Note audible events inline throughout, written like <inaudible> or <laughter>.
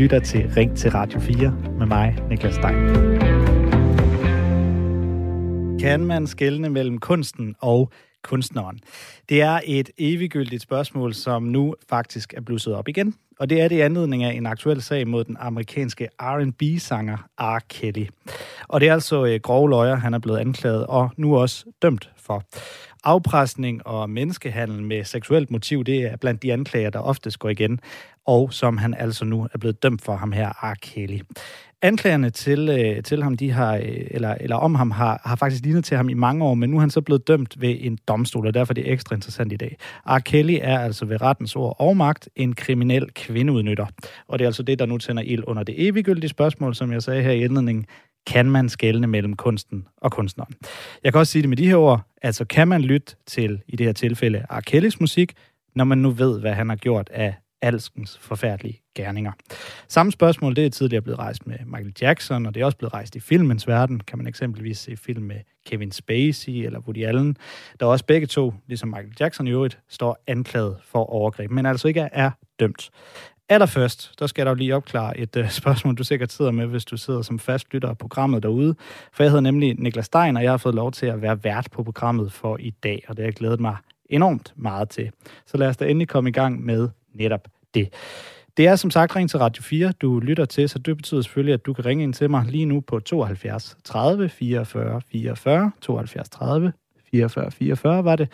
lytter til Ring til Radio 4 med mig, Niklas Stein. Kan man skelne mellem kunsten og kunstneren? Det er et eviggyldigt spørgsmål, som nu faktisk er blusset op igen. Og det er det i anledning af en aktuel sag mod den amerikanske R&B-sanger R. Kelly. Og det er altså øh, grove løjer, han er blevet anklaget og nu også dømt for. Afpresning og menneskehandel med seksuelt motiv, det er blandt de anklager, der oftest går igen, og som han altså nu er blevet dømt for ham her, R. Kelly. Anklagerne til, øh, til ham, de har, øh, eller, eller om ham, har, har faktisk lignet til ham i mange år, men nu er han så blevet dømt ved en domstol, og derfor er det ekstra interessant i dag. R. Kelly er altså ved rettens ord og magt en kriminel kvindeudnytter. Og det er altså det, der nu tænder ild under det eviggyldige spørgsmål, som jeg sagde her i indledningen. Kan man skelne mellem kunsten og kunstneren? Jeg kan også sige det med de her ord. Altså, kan man lytte til, i det her tilfælde, R. Kellys musik, når man nu ved, hvad han har gjort af alskens forfærdelige gerninger. Samme spørgsmål, det er tidligere blevet rejst med Michael Jackson, og det er også blevet rejst i filmens verden. Kan man eksempelvis se film med Kevin Spacey eller Woody Allen, der også begge to, ligesom Michael Jackson i øvrigt, står anklaget for overgreb, men altså ikke er dømt. Allerførst, der skal jeg dog lige opklare et uh, spørgsmål, du sikkert sidder med, hvis du sidder som fast lytter af programmet derude. For jeg hedder nemlig Niklas Stein, og jeg har fået lov til at være vært på programmet for i dag, og det har jeg glædet mig enormt meget til. Så lad os da endelig komme i gang med netop det. Det er som sagt Ring til Radio 4, du lytter til, så det betyder selvfølgelig, at du kan ringe ind til mig lige nu på 72 30 44 44, 72 30 44 44 var det,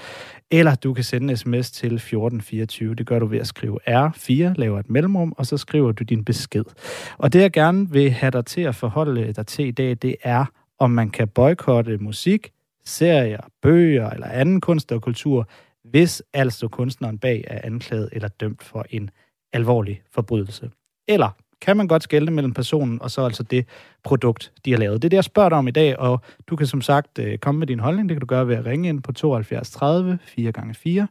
eller du kan sende en sms til 1424. Det gør du ved at skrive R4, laver et mellemrum, og så skriver du din besked. Og det jeg gerne vil have dig til at forholde dig til i dag, det er, om man kan boykotte musik, serier, bøger eller anden kunst og kultur, hvis altså kunstneren bag er anklaget eller dømt for en alvorlig forbrydelse. Eller kan man godt skælde mellem personen og så altså det produkt, de har lavet. Det er det, jeg spørger dig om i dag, og du kan som sagt øh, komme med din holdning. Det kan du gøre ved at ringe ind på 72 30 4 gange 4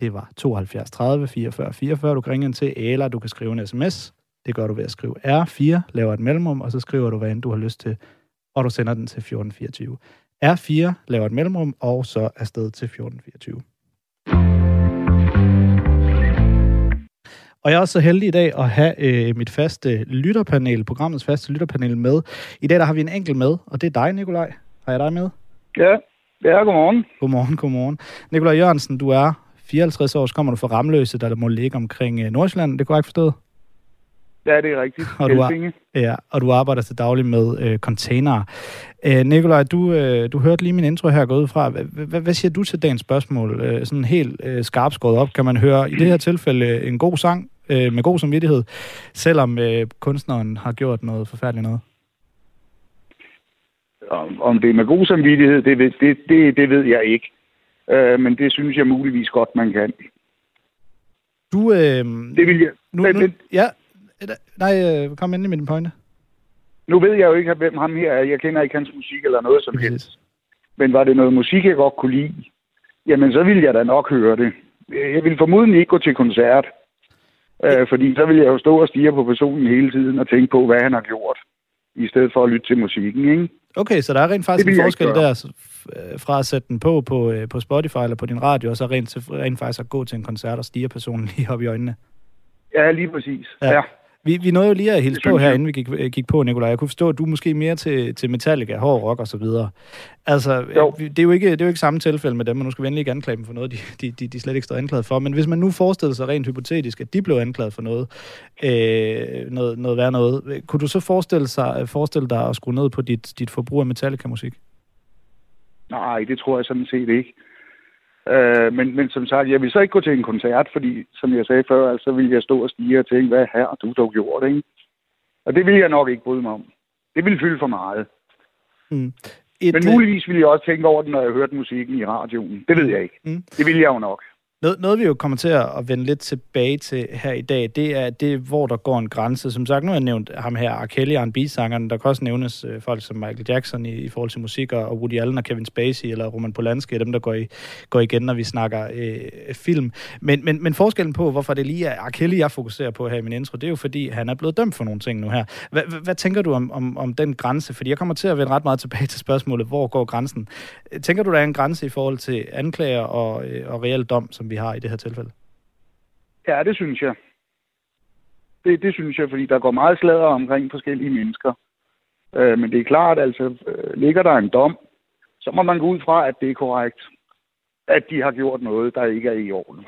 Det var 72 30 44 44, du kan ringe ind til, eller du kan skrive en sms. Det gør du ved at skrive R4, laver et mellemrum, og så skriver du, hvad end du har lyst til, og du sender den til 1424. R4 laver et mellemrum, og så afsted til 1424. Og jeg er også så heldig i dag at have øh, mit faste lytterpanel, programmets faste lytterpanel med. I dag der har vi en enkelt med, og det er dig, Nikolaj. Har jeg dig med? Ja, ja godmorgen. Godmorgen, godmorgen. Nikolaj Jørgensen, du er 54 år, så kommer du fra Ramløse, der, der må ligge omkring øh, Nordsjælland. Det kunne jeg ikke forstået? Ja, det er rigtigt. Og du, ja, og du arbejder til daglig med øh, containere. Øh, Nikolaj, du, øh, du hørte lige min intro her gå ud fra. Hvad siger du til dagens spørgsmål? Øh, sådan helt øh, skarpt skåret op. Kan man høre i det her tilfælde en god sang øh, med god samvittighed, selvom øh, kunstneren har gjort noget forfærdeligt noget? Om, om det er med god samvittighed, det, det, det, det ved jeg ikke. Øh, men det synes jeg muligvis godt, man kan. Du, øh, det vil jeg. Nu, nu, ja, nej, øh, kom endelig med din pointe. Nu ved jeg jo ikke, hvem ham her er. Jeg kender ikke hans musik eller noget som Præcis. helst. Men var det noget musik, jeg godt kunne lide, jamen så ville jeg da nok høre det. Jeg ville formodentlig ikke gå til koncert. Øh, fordi så vil jeg jo stå og stige på personen hele tiden og tænke på, hvad han har gjort, i stedet for at lytte til musikken, ikke? Okay, så der er rent faktisk en forskel der øh, fra at sætte den på på, øh, på Spotify eller på din radio, og så rent, rent faktisk at gå til en koncert og stige personen lige op i øjnene. Ja, lige præcis. Ja. ja. Vi, vi nåede jo lige at hilse på her, inden vi gik, gik på, Nikolaj. Jeg kunne forstå, at du måske mere til, til Metallica, hård rock og så videre. Altså, jo. det, er jo ikke, det er jo ikke samme tilfælde med dem, men nu skal vi endelig ikke anklage dem for noget, de, de, de, de slet ikke står anklaget for. Men hvis man nu forestiller sig rent hypotetisk, at de blev anklaget for noget, øh, noget, noget værd noget, kunne du så forestille, sig, forestille dig at skrue ned på dit, dit forbrug af Metallica-musik? Nej, det tror jeg sådan set ikke. Øh, men, men som sagt, jeg vil så ikke gå til en koncert, fordi, som jeg sagde før, altså, så vil jeg stå og stige og tænke, hvad har du dog gjort, ikke? Og det vil jeg nok ikke bryde mig om. Det vil fylde for meget. Mm. Et, men muligvis vil jeg også tænke over det, når jeg hørte musikken i radioen. Det ved jeg ikke. Mm. Det vil jeg jo nok. Noget, noget vi jo kommer til at vende lidt tilbage til her i dag, det er det, hvor der går en grænse. Som sagt, nu har jeg nævnt ham her, R. Kelly, R&B-sangeren. Der kan også nævnes øh, folk som Michael Jackson i, i forhold til musik, og Woody Allen og Kevin Spacey, eller Roman Polanski, dem der går, i, går igen, når vi snakker øh, film. Men, men, men forskellen på, hvorfor det lige er R. Kelly, jeg fokuserer på her i min intro, det er jo fordi, han er blevet dømt for nogle ting nu her. Hvad, hvad tænker du om, om, om den grænse? Fordi jeg kommer til at vende ret meget tilbage til spørgsmålet, hvor går grænsen? Tænker du, der er en grænse i forhold til anklager og, øh, og reel dom, som vi har i det her tilfælde? Ja, det synes jeg. Det, det synes jeg, fordi der går meget sladder omkring forskellige mennesker. Øh, men det er klart, altså, øh, ligger der en dom, så må man gå ud fra, at det er korrekt, at de har gjort noget, der ikke er i orden.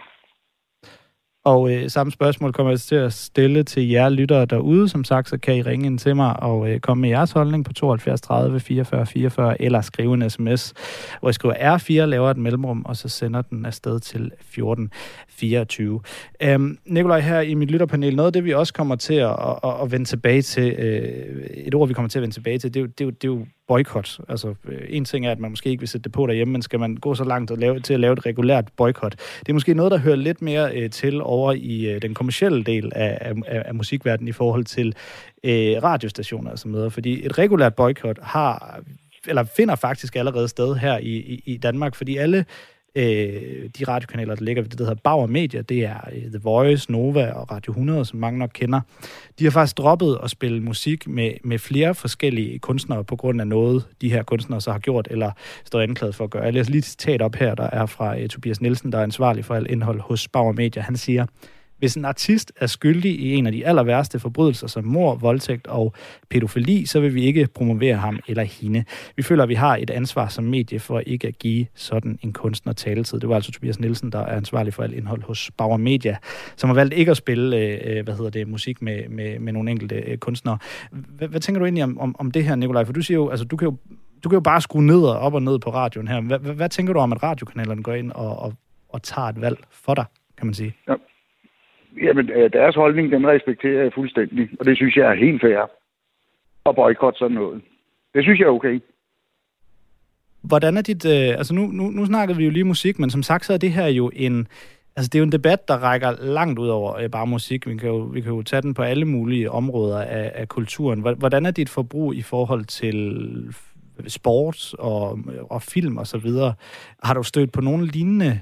Og øh, samme spørgsmål kommer jeg til at stille til jer lyttere derude. Som sagt, så kan I ringe ind til mig og øh, komme med jeres holdning på 72 30 44 44, eller skrive en sms, hvor I skriver R4, laver et mellemrum, og så sender den afsted til 14 24. Øhm, Nikolaj, her i mit lytterpanel, noget af det, vi også kommer til at, at, at vende tilbage til, øh, et ord, vi kommer til at vende tilbage til, det er jo, det er jo, det er jo boykot. Altså, øh, en ting er, at man måske ikke vil sætte det på derhjemme, men skal man gå så langt at lave, til at lave et regulært boykot? Det er måske noget, der hører lidt mere øh, til over i øh, den kommercielle del af, af, af musikverdenen i forhold til øh, radiostationer og så videre. Fordi et regulært boykot har eller finder faktisk allerede sted her i, i, i Danmark, fordi alle øh, de radiokanaler, der ligger ved det, der hedder Bauer Media, det er øh, The Voice, Nova og Radio 100, som mange nok kender. De har faktisk droppet at spille musik med, med flere forskellige kunstnere på grund af noget, de her kunstnere så har gjort, eller står anklaget for at gøre. Jeg læser lige et citat op her, der er fra uh, Tobias Nielsen, der er ansvarlig for alt indhold hos Bauer Media. Han siger, hvis en artist er skyldig i en af de aller værste forbrydelser som mor, voldtægt og pædofili, så vil vi ikke promovere ham eller hende. Vi føler, at vi har et ansvar som medie for ikke at give sådan en kunstner taletid. Det var altså Tobias Nielsen, der er ansvarlig for alt indhold hos Bauer Media, som har valgt ikke at spille øh, hvad hedder det, musik med, med, med nogle enkelte øh, kunstnere. Hvad, hvad tænker du egentlig om, om, om det her, Nikolaj? For du siger jo, altså du kan jo du kan jo bare skrue ned og op og ned på radioen her. Hvad, hvad, hvad tænker du om, at radiokanalerne går ind og, og, og tager et valg for dig, kan man sige? Ja. Jamen, øh, deres holdning, den respekterer jeg fuldstændig, og det synes jeg er helt fair at boykotte sådan noget. Det synes jeg er okay. Hvordan er dit... Øh, altså nu, nu, nu snakkede vi jo lige musik, men som sagt, så er det her jo en... Altså, det er jo en debat, der rækker langt ud over øh, bare musik. Vi kan, jo, vi kan jo tage den på alle mulige områder af, af kulturen. Hvordan er dit forbrug i forhold til sport og, og film og så videre? Har du stødt på nogle lignende,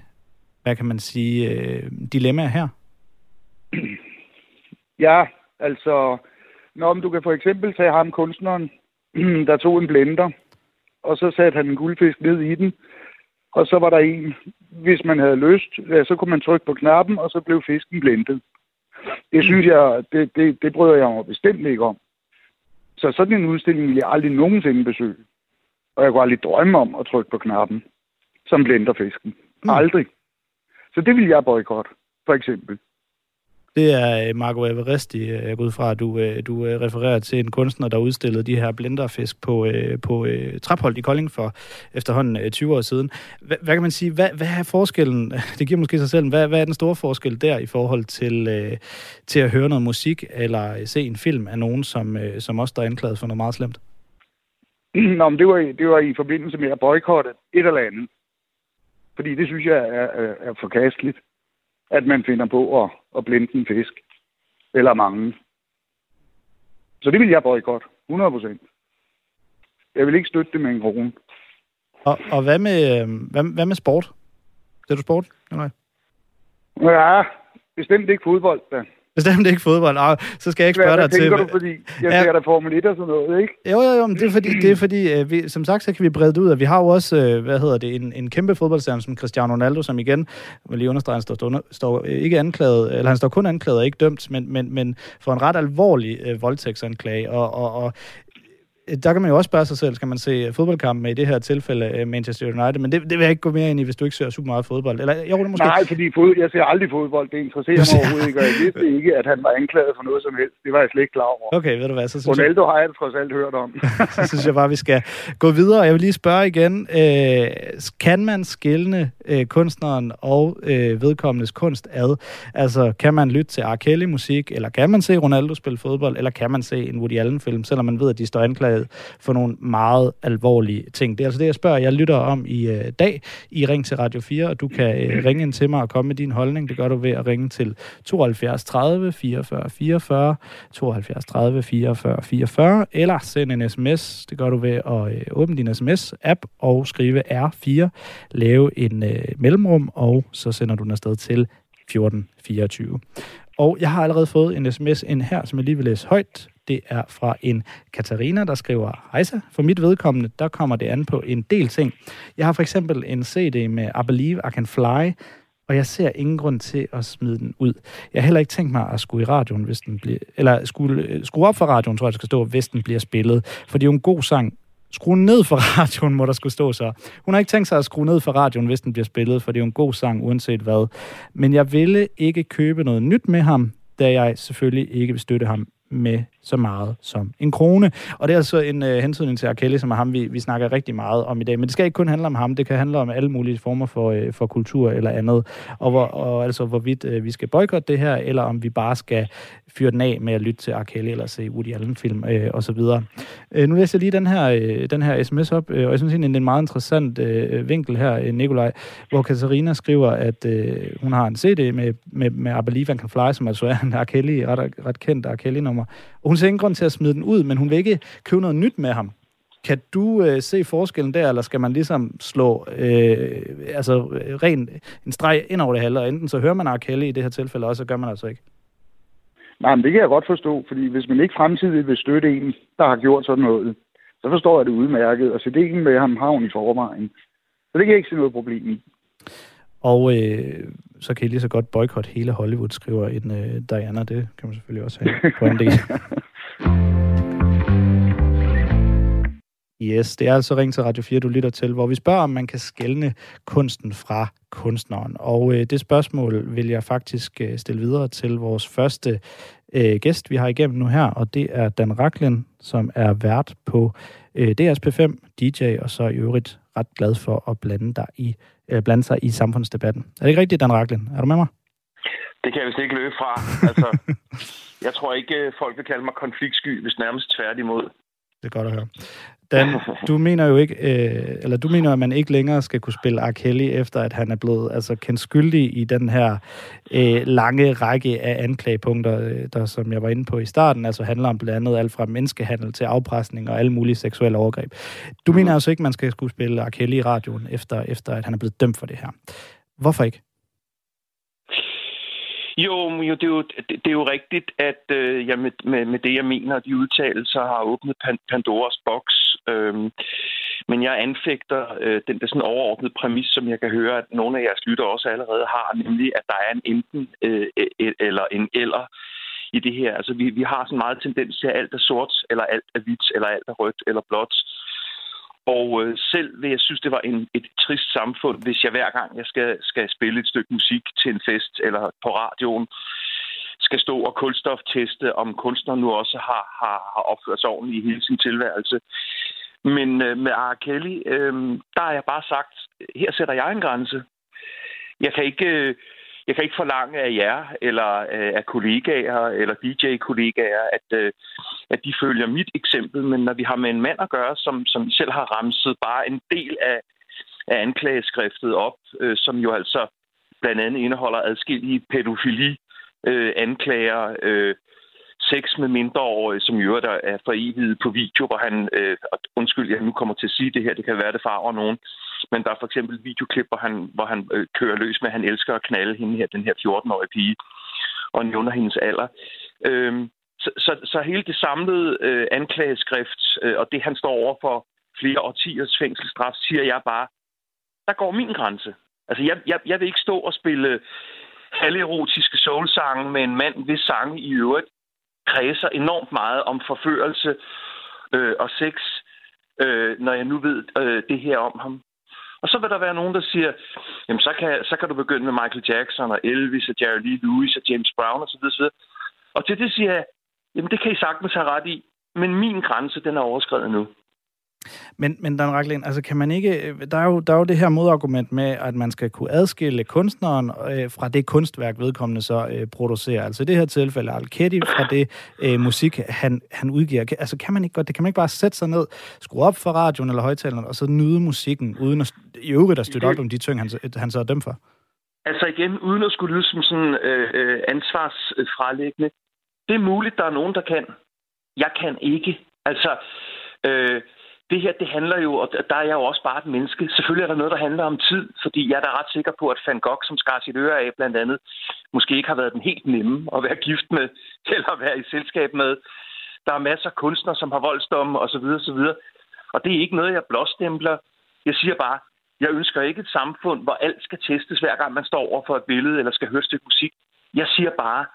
hvad kan man sige, øh, dilemmaer her? Ja, altså, når du kan for eksempel tage ham, kunstneren, <clears throat> der tog en blender, og så satte han en guldfisk ned i den, og så var der en, hvis man havde lyst, ja, så kunne man trykke på knappen, og så blev fisken blendet. Det synes jeg, det, det, det bryder jeg mig bestemt ikke om. Så sådan en udstilling vil jeg aldrig nogensinde besøge. Og jeg kunne aldrig drømme om at trykke på knappen, som blender fisken. Mm. Aldrig. Så det vil jeg boykotte, for eksempel. Det er øh, Marco Everesti, øh, jeg går ud fra, at du, øh, du refererer til en kunstner, der udstillede de her blenderfisk på, på Traphold i Kolding for efterhånden 20 år siden. Hvad, hvad kan man sige, hvad, hvad er forskellen, <laughs> det giver måske sig selv, hvad, hvad er den store forskel der i forhold til, til at høre noget musik eller se en film af nogen, som, som også der er anklaget for noget meget slemt? <clears throat> Nå, men det var, det var i forbindelse med at boykotte et eller andet. Fordi det synes jeg er, er, er forkasteligt at man finder på at, at blinde en fisk. Eller mange. Så det vil jeg boykotte. 100 procent. Jeg vil ikke støtte det med en krone. Og, og hvad, med, øh, hvad, hvad med sport? Ser du sport? Eller? Ja, bestemt ikke fodbold, da. Bestemt ikke fodbold. Ah, så skal jeg ikke spørge dig til... Hvad du, fordi jeg ja. ser der Formel 1 og sådan noget, ikke? Jo, jo, jo, men det er fordi, det er fordi øh, vi, som sagt, så kan vi brede det ud, at vi har jo også, øh, hvad hedder det, en, en kæmpe fodboldstjerne som Cristiano Ronaldo, som igen, vil lige understrege, han står, står, står ikke anklaget, eller han står kun anklaget og ikke dømt, men, men, men for en ret alvorlig øh, voldtægtsanklage, og, og, og der kan man jo også spørge sig selv, skal man se fodboldkampen i det her tilfælde øh, Manchester United, men det, det vil jeg ikke gå mere ind i, hvis du ikke ser super meget fodbold. Eller, jo, det måske... Nej, fordi fod, jeg ser aldrig fodbold, det interesserer mig overhovedet ikke, og jeg vidste ikke, at han var anklaget for noget som helst. Det var jeg slet ikke klar over. Okay, ved du hvad, så synes Ronaldo jeg... har jeg trods alt hørt om. <laughs> så synes jeg bare, vi skal gå videre. Jeg vil lige spørge igen, øh, kan man skille øh, kunstneren og øh, vedkommendes kunst ad? Altså, kan man lytte til R. Kelly-musik, eller kan man se Ronaldo spille fodbold, eller kan man se en Woody Allen-film, selvom man ved, at de står anklaget for nogle meget alvorlige ting. Det er altså det, jeg spørger jeg lytter om i øh, dag i Ring til Radio 4, og du kan øh, ringe ind til mig og komme med din holdning. Det gør du ved at ringe til 72 30 44 44, 72 30 44 44, eller send en sms. Det gør du ved at øh, åbne din sms-app og skrive R4, lave en øh, mellemrum, og så sender du den afsted til 1424. Og jeg har allerede fået en sms ind her, som jeg lige vil læse højt. Det er fra en Katarina, der skriver, Hejsa, for mit vedkommende, der kommer det an på en del ting. Jeg har for eksempel en CD med I Believe I Can Fly, og jeg ser ingen grund til at smide den ud. Jeg har heller ikke tænkt mig at skulle i radioen, hvis den bliver... Eller skulle, øh, skrue op for radioen, tror jeg, det skal stå, hvis den bliver spillet. For det er jo en god sang. Skrue ned for <laughs> radioen, må der skulle stå så. Hun har ikke tænkt sig at skrue ned for radioen, hvis den bliver spillet, for det er jo en god sang, uanset hvad. Men jeg ville ikke købe noget nyt med ham, da jeg selvfølgelig ikke vil støtte ham med så meget som en krone. Og det er altså en øh, hensynning til Arkelle, som er ham, vi, vi snakker rigtig meget om i dag. Men det skal ikke kun handle om ham, det kan handle om alle mulige former for, øh, for kultur eller andet. Og, hvor, og altså hvorvidt øh, vi skal boykotte det her, eller om vi bare skal fyre den af med at lytte til Arkelle eller se Woody Allen-film øh, osv. Øh, nu læser jeg lige den her, øh, den her sms op, øh, og jeg synes det er en meget interessant øh, vinkel her, øh, Nikolaj, hvor Katarina skriver, at øh, hun har en CD med, med, med I Believe I Can Fly, som altså er en Arkelle, ret, ret kendt Arkelle-nummer. Og hun ser ingen grund til at smide den ud, men hun vil ikke købe noget nyt med ham. Kan du øh, se forskellen der, eller skal man ligesom slå øh, altså, øh, ren en streg ind over det halve, og enten så hører man R. Kelly i det her tilfælde, og så gør man altså ikke? Nej, men det kan jeg godt forstå, fordi hvis man ikke fremtidigt vil støtte en, der har gjort sådan noget, så forstår jeg det udmærket, og CD'en med ham har hun i forvejen. Så det kan jeg ikke se noget problem i. Og øh, så kan I lige så godt boykotte hele Hollywood, skriver en øh, Diana. Det kan man selvfølgelig også have på en del. <laughs> Yes, det er altså Ring til Radio 4, du lytter til, hvor vi spørger, om man kan skelne kunsten fra kunstneren. Og øh, det spørgsmål vil jeg faktisk øh, stille videre til vores første øh, gæst, vi har igennem nu her, og det er Dan Raklin, som er vært på øh, DSP5, DJ, og så i øvrigt ret glad for at blande, dig i, øh, blande sig i samfundsdebatten. Er det ikke rigtigt, Dan Raklin? Er du med mig? Det kan jeg vist ikke løbe fra. Altså, <laughs> jeg tror ikke, øh, folk vil kalde mig konfliktsky, hvis nærmest tværtimod. Det er godt at høre. Dan, du mener jo ikke, øh, eller du mener, at man ikke længere skal kunne spille R. Kelly, efter at han er blevet altså, kendt skyldig i den her øh, lange række af anklagepunkter, øh, der som jeg var inde på i starten, altså handler om blandt andet alt fra menneskehandel til afpresning og alle mulige seksuelle overgreb. Du mener altså ikke, at man skal kunne spille R. Kelly i radioen, efter, efter at han er blevet dømt for det her. Hvorfor ikke? Jo, jo det, er jo, det, det er jo rigtigt, at øh, ja, med, med, med det, jeg mener, de udtalelser har åbnet Pandoras boks. Øhm, men jeg anfægter øh, den der sådan overordnede præmis, som jeg kan høre, at nogle af jeres lytter også allerede har, nemlig at der er en enten øh, e-, eller en eller i det her. Altså, vi, vi har sådan meget tendens til, at alt er sort, eller alt er hvidt, eller alt er rødt, eller blåt. Og øh, selv vil jeg synes, det var en, et trist samfund, hvis jeg hver gang jeg skal, skal spille et stykke musik til en fest eller på radioen, skal stå og kulstofteste, om kunstneren nu også har, har, har opført sig ordentligt i hele sin tilværelse. Men øh, med R. Kelly, øh, der har jeg bare sagt, her sætter jeg en grænse. Jeg kan ikke... Øh, jeg kan ikke forlange af jer, eller øh, af kollegaer, eller DJ-kollegaer, at, øh, at de følger mit eksempel. Men når vi har med en mand at gøre, som, som selv har ramset bare en del af, af anklageskriftet op, øh, som jo altså blandt andet indeholder adskillige pædofili-anklager, øh, øh, sex med mindreårige, som jo der er for evigt på video, hvor han, øh, undskyld, jeg nu kommer til at sige det her, det kan være, det farver nogen, men der er for eksempel videoklip, hvor han, hvor han øh, kører løs med, at han elsker at knalde hende her, den her 14-årige pige, og nævner hendes alder. Øh, så, så, så hele det samlede øh, anklageskrift, øh, og det han står over for flere årtiers fængselsstraf, siger jeg bare, der går min grænse. Altså, jeg, jeg, jeg vil ikke stå og spille halverotiske soulsange med en mand, hvis sange i øvrigt kredser enormt meget om forførelse øh, og sex, øh, når jeg nu ved øh, det her om ham. Og så vil der være nogen, der siger, jamen så kan, så kan du begynde med Michael Jackson og Elvis og Jerry Lee Lewis og James Brown osv. osv. og til det siger jeg, jamen det kan I sagtens have ret i, men min grænse, den er overskrevet nu. Men, men Dan Racklin, altså kan man ikke... Der er, jo, der er jo det her modargument med, at man skal kunne adskille kunstneren øh, fra det kunstværk, vedkommende så øh, producerer. Altså i det her tilfælde Al Ketty fra det øh, musik, han, han udgiver. Altså kan man ikke godt... Det kan man ikke bare sætte sig ned, skrue op for radioen eller højtaleren, og så nyde musikken, uden at, i øvrigt at støtte op om de ting, han, han så er dømt for? Altså igen, uden at skulle lyde som sådan øh, øh ansvarsfralæggende. Det er muligt, der er nogen, der kan. Jeg kan ikke. Altså, øh, det her, det handler jo, og der er jeg jo også bare et menneske. Selvfølgelig er der noget, der handler om tid, fordi jeg er da ret sikker på, at Van Gogh, som skar sit øre af blandt andet, måske ikke har været den helt nemme at være gift med, <laughs> eller være i selskab med. Der er masser af kunstnere, som har voldsdomme osv. osv. Og det er ikke noget, jeg blåstempler. Jeg siger bare, Jeg ønsker ikke et samfund, hvor alt skal testes, hver gang man står over for et billede eller skal høre et stykke musik. Jeg siger bare,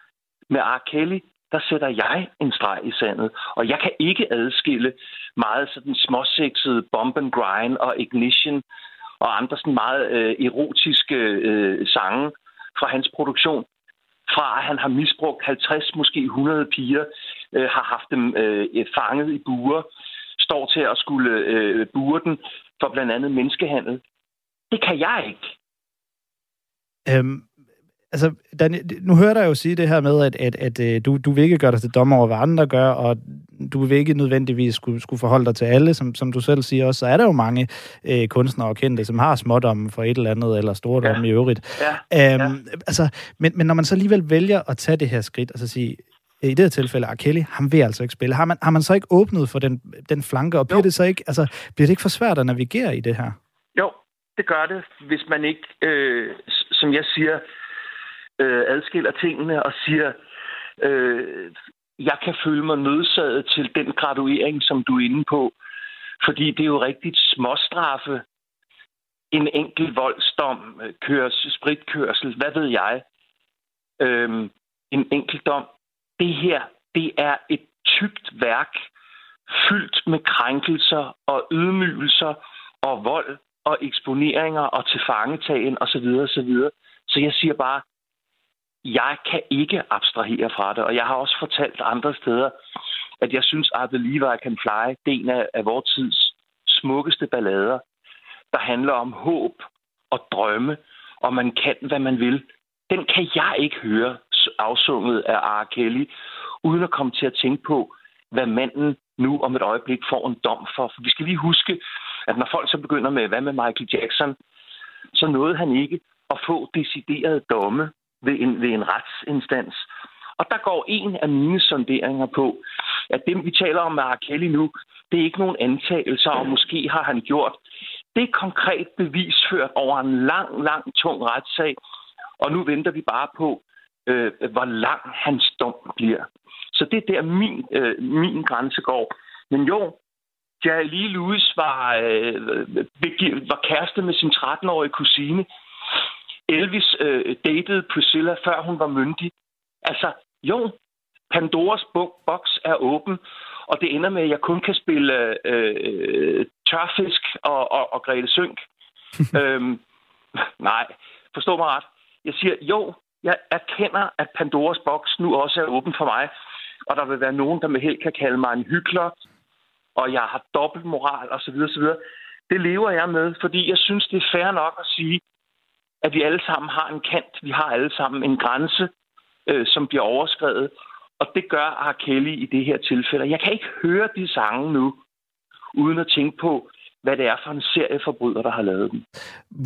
med R. Kelly, der sætter jeg en streg i sandet. Og jeg kan ikke adskille meget sådan småsexede Bomb and Grind og Ignition og andre sådan meget øh, erotiske øh, sange fra hans produktion, fra at han har misbrugt 50, måske 100 piger, øh, har haft dem øh, fanget i buer, står til at skulle øh, bure den for blandt andet menneskehandel. Det kan jeg ikke. Øhm, altså, Dan, nu hører jeg jo sige det her med, at, at, at, øh, du, du vil ikke gøre dig til dommer over, hvad andre gør, og du vil ikke nødvendigvis skulle, skulle forholde dig til alle, som, som du selv siger også, så er der jo mange øh, kunstnere og kendte, som har smådomme for et eller andet, eller stordomme ja. i øvrigt. Ja. Øhm, ja. Altså, men, men når man så alligevel vælger at tage det her skridt, og så sige, i det her tilfælde, R. Kelly, han vil altså ikke spille. Har man, har man så ikke åbnet for den, den flanke, og bliver jo. det så ikke, altså, bliver det ikke for svært at navigere i det her? Jo, det gør det, hvis man ikke, øh, som jeg siger, øh, adskiller tingene og siger, øh, jeg kan føle mig nødsaget til den graduering, som du er inde på. Fordi det er jo rigtigt småstraffe. En enkelt voldsdom, øh, køres, spritkørsel, hvad ved jeg. Øhm, en enkelt dom. Det her, det er et tykt værk, fyldt med krænkelser og ydmygelser og vold og eksponeringer og tilfangetagen osv. osv. Så jeg siger bare, jeg kan ikke abstrahere fra det, og jeg har også fortalt andre steder, at jeg synes, at The Levi Can Fly, det er en af, af vores tids smukkeste ballader, der handler om håb og drømme, og man kan, hvad man vil. Den kan jeg ikke høre afsunget af R. Kelly, uden at komme til at tænke på, hvad manden nu om et øjeblik får en dom for. For vi skal lige huske, at når folk så begynder med, hvad med Michael Jackson, så nåede han ikke at få deciderede domme ved en, ved en retsinstans. Og der går en af mine sonderinger på, at det, vi taler om med R. Kelly nu, det er ikke nogen antagelser, og måske har han gjort. Det er konkret bevisført over en lang, lang, tung retssag, og nu venter vi bare på, øh, hvor lang hans dom bliver. Så det er der, min, øh, min grænse går. Men jo, Jerry Lee Lewis var, øh, var kæreste med sin 13-årige kusine. Elvis øh, datede Priscilla, før hun var myndig. Altså, jo, Pandoras boks er åben, og det ender med, at jeg kun kan spille øh, tørfisk og, og, og Grete Sønk. <laughs> øhm, nej, forstå mig ret. Jeg siger, jo, jeg erkender, at Pandoras boks nu også er åben for mig, og der vil være nogen, der med held kan kalde mig en hyggelig, og jeg har dobbeltmoral osv. osv. Det lever jeg med, fordi jeg synes, det er fair nok at sige, at vi alle sammen har en kant, vi har alle sammen en grænse, øh, som bliver overskrevet. Og det gør R. Kelly i det her tilfælde. Jeg kan ikke høre de sange nu, uden at tænke på, hvad det er for en serie forbryder, der har lavet dem.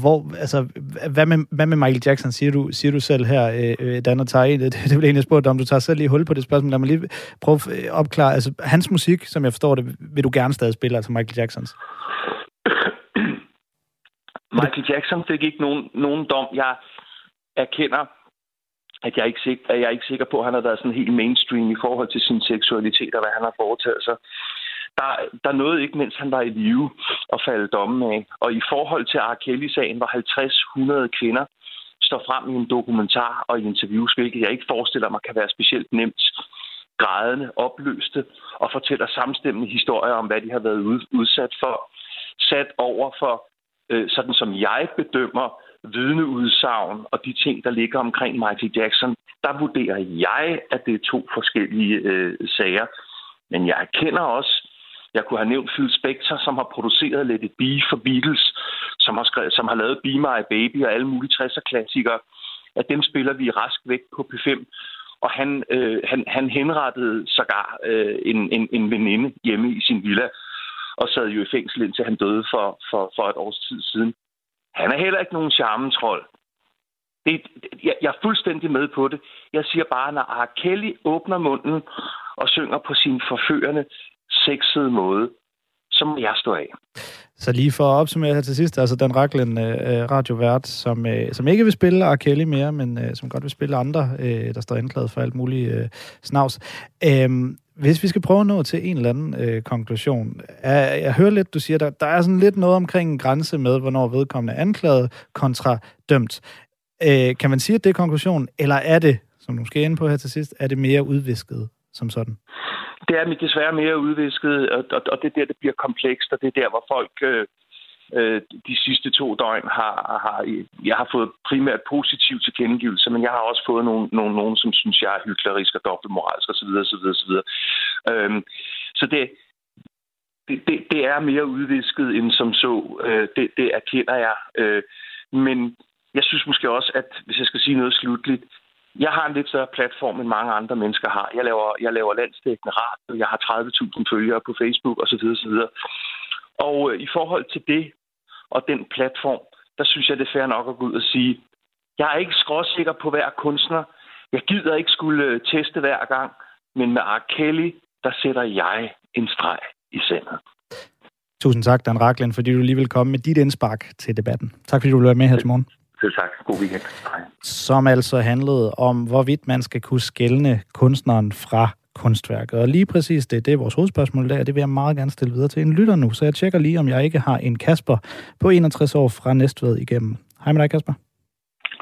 Hvor, altså, hvad med, hvad med Michael Jackson, siger du, siger du selv her, øh, øh Dan og Tai? <laughs> Det, det vil egentlig spurgt om du tager selv lige hul på det spørgsmål. Lad mig lige prøve at opklare. Altså, hans musik, som jeg forstår det, vil du gerne stadig spille, altså Michael Jacksons? Michael Jackson fik ikke nogen, nogen dom. Jeg erkender, at jeg, ikke sikker, at jeg er ikke sikker på, at han har været sådan helt mainstream i forhold til sin seksualitet og hvad han har foretaget sig. Der, der nåede ikke, mens han var i live, at falde dommen af. Og i forhold til R. Kelly-sagen, hvor 50-100 kvinder står frem i en dokumentar og i interviews, hvilket jeg ikke forestiller mig kan være specielt nemt, grædende, opløste og fortæller samstemmende historier om, hvad de har været udsat for, sat over for øh, sådan som jeg bedømmer vidneudsagn og de ting, der ligger omkring Michael Jackson, der vurderer jeg, at det er to forskellige øh, sager. Men jeg erkender også, jeg kunne have nævnt Phil Spector, som har produceret Let It Be for Beatles, som har, skrevet, som har lavet Be My Baby og alle mulige 60'er-klassikere. At dem spiller vi rask væk på P5. Og han, øh, han, han henrettede sågar øh, en, en, en veninde hjemme i sin villa, og sad jo i fængsel indtil han døde for, for, for et års tid siden. Han er heller ikke nogen charmetrol. Det, jeg, jeg er fuldstændig med på det. Jeg siger bare, når R. Kelly åbner munden og synger på sin forførende, sexede måde, så må jeg stå af. Så lige for at opsummere her til sidst, altså Dan Raklen, øh, øh, radiovært, som, øh, som ikke vil spille R. Kelly mere, men øh, som godt vil spille andre, øh, der står anklaget for alt muligt øh, snavs. Øh, hvis vi skal prøve at nå til en eller anden øh, konklusion. Jeg, jeg hører lidt, du siger, der, der er sådan lidt noget omkring en grænse med, hvornår vedkommende er anklaget kontra dømt. Øh, kan man sige, at det er konklusionen, eller er det, som du skal ind på her til sidst, er det mere udvisket som sådan? Det er desværre mere udvisket, og, og, og det er der, det bliver komplekst, og det er der, hvor folk øh, øh, de sidste to døgn har, har... Jeg har fået primært positiv tilkendegivelse, men jeg har også fået nogle, nogle, nogen, som synes, jeg er hyklerisk og dobbeltmoralsk osv. osv., osv. Øhm, så det, det, det, det er mere udvisket end som så. Øh, det, det erkender jeg. Øh, men jeg synes måske også, at hvis jeg skal sige noget slutligt, jeg har en lidt større platform, end mange andre mennesker har. Jeg laver, jeg laver landsdækkende radio, jeg har 30.000 følgere på Facebook osv. osv. Og øh, i forhold til det, og den platform, der synes jeg, det er fair nok at gå ud og sige, jeg er ikke skråsikker på hver kunstner. Jeg gider ikke skulle øh, teste hver gang, men med R. Kelly, der sætter jeg en streg i sandet. Tusind tak, Dan Raklen, fordi du lige vil komme med dit indspark til debatten. Tak fordi du vil være med her til morgen. Selv tak. God weekend. Som altså handlede om, hvorvidt man skal kunne skælne kunstneren fra kunstværket. Og lige præcis det, det er vores hovedspørgsmål der, det vil jeg meget gerne stille videre til en lytter nu, så jeg tjekker lige, om jeg ikke har en Kasper på 61 år fra Næstved igennem. Hej med dig, Kasper.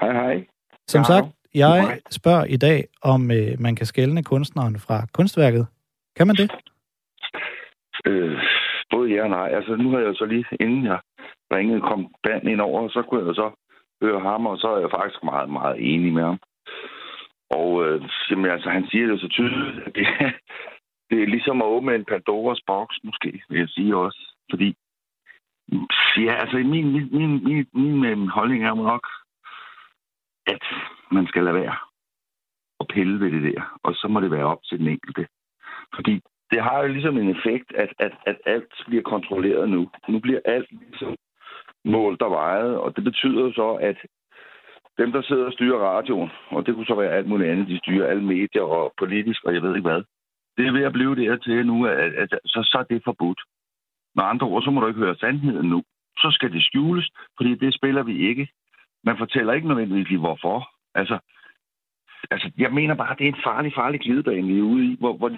Hej, hej. Som sagt, jeg spørger i dag, om øh, man kan skælne kunstneren fra kunstværket. Kan man det? Øh, både ja og nej. Altså, nu har jeg så lige, inden jeg ringede, kom band ind over, så kunne jeg så høre ham, og så er jeg faktisk meget, meget enig med ham. Og øh, jamen, altså, han siger det så tydeligt, at det, det er ligesom at åbne en Pandoras boks, måske, vil jeg sige også. Fordi, ja, altså, min, min, min, min, min, min holdning er nok, at man skal lade være og pille ved det der, og så må det være op til den enkelte. Fordi det har jo ligesom en effekt, at, at, at alt bliver kontrolleret nu. Nu bliver alt ligesom målt og vejet, og det betyder så, at dem, der sidder og styrer radioen, og det kunne så være alt muligt andet, de styrer alle medier og politisk, og jeg ved ikke hvad. Det er ved at blive det til nu, at, at, at så, så er det forbudt. Med andre ord, så må du ikke høre sandheden nu. Så skal det skjules, fordi det spiller vi ikke. Man fortæller ikke nødvendigvis, hvorfor. Altså, altså, jeg mener bare, at det er en farlig, farlig glidebane, vi er ude i, hvor, hvor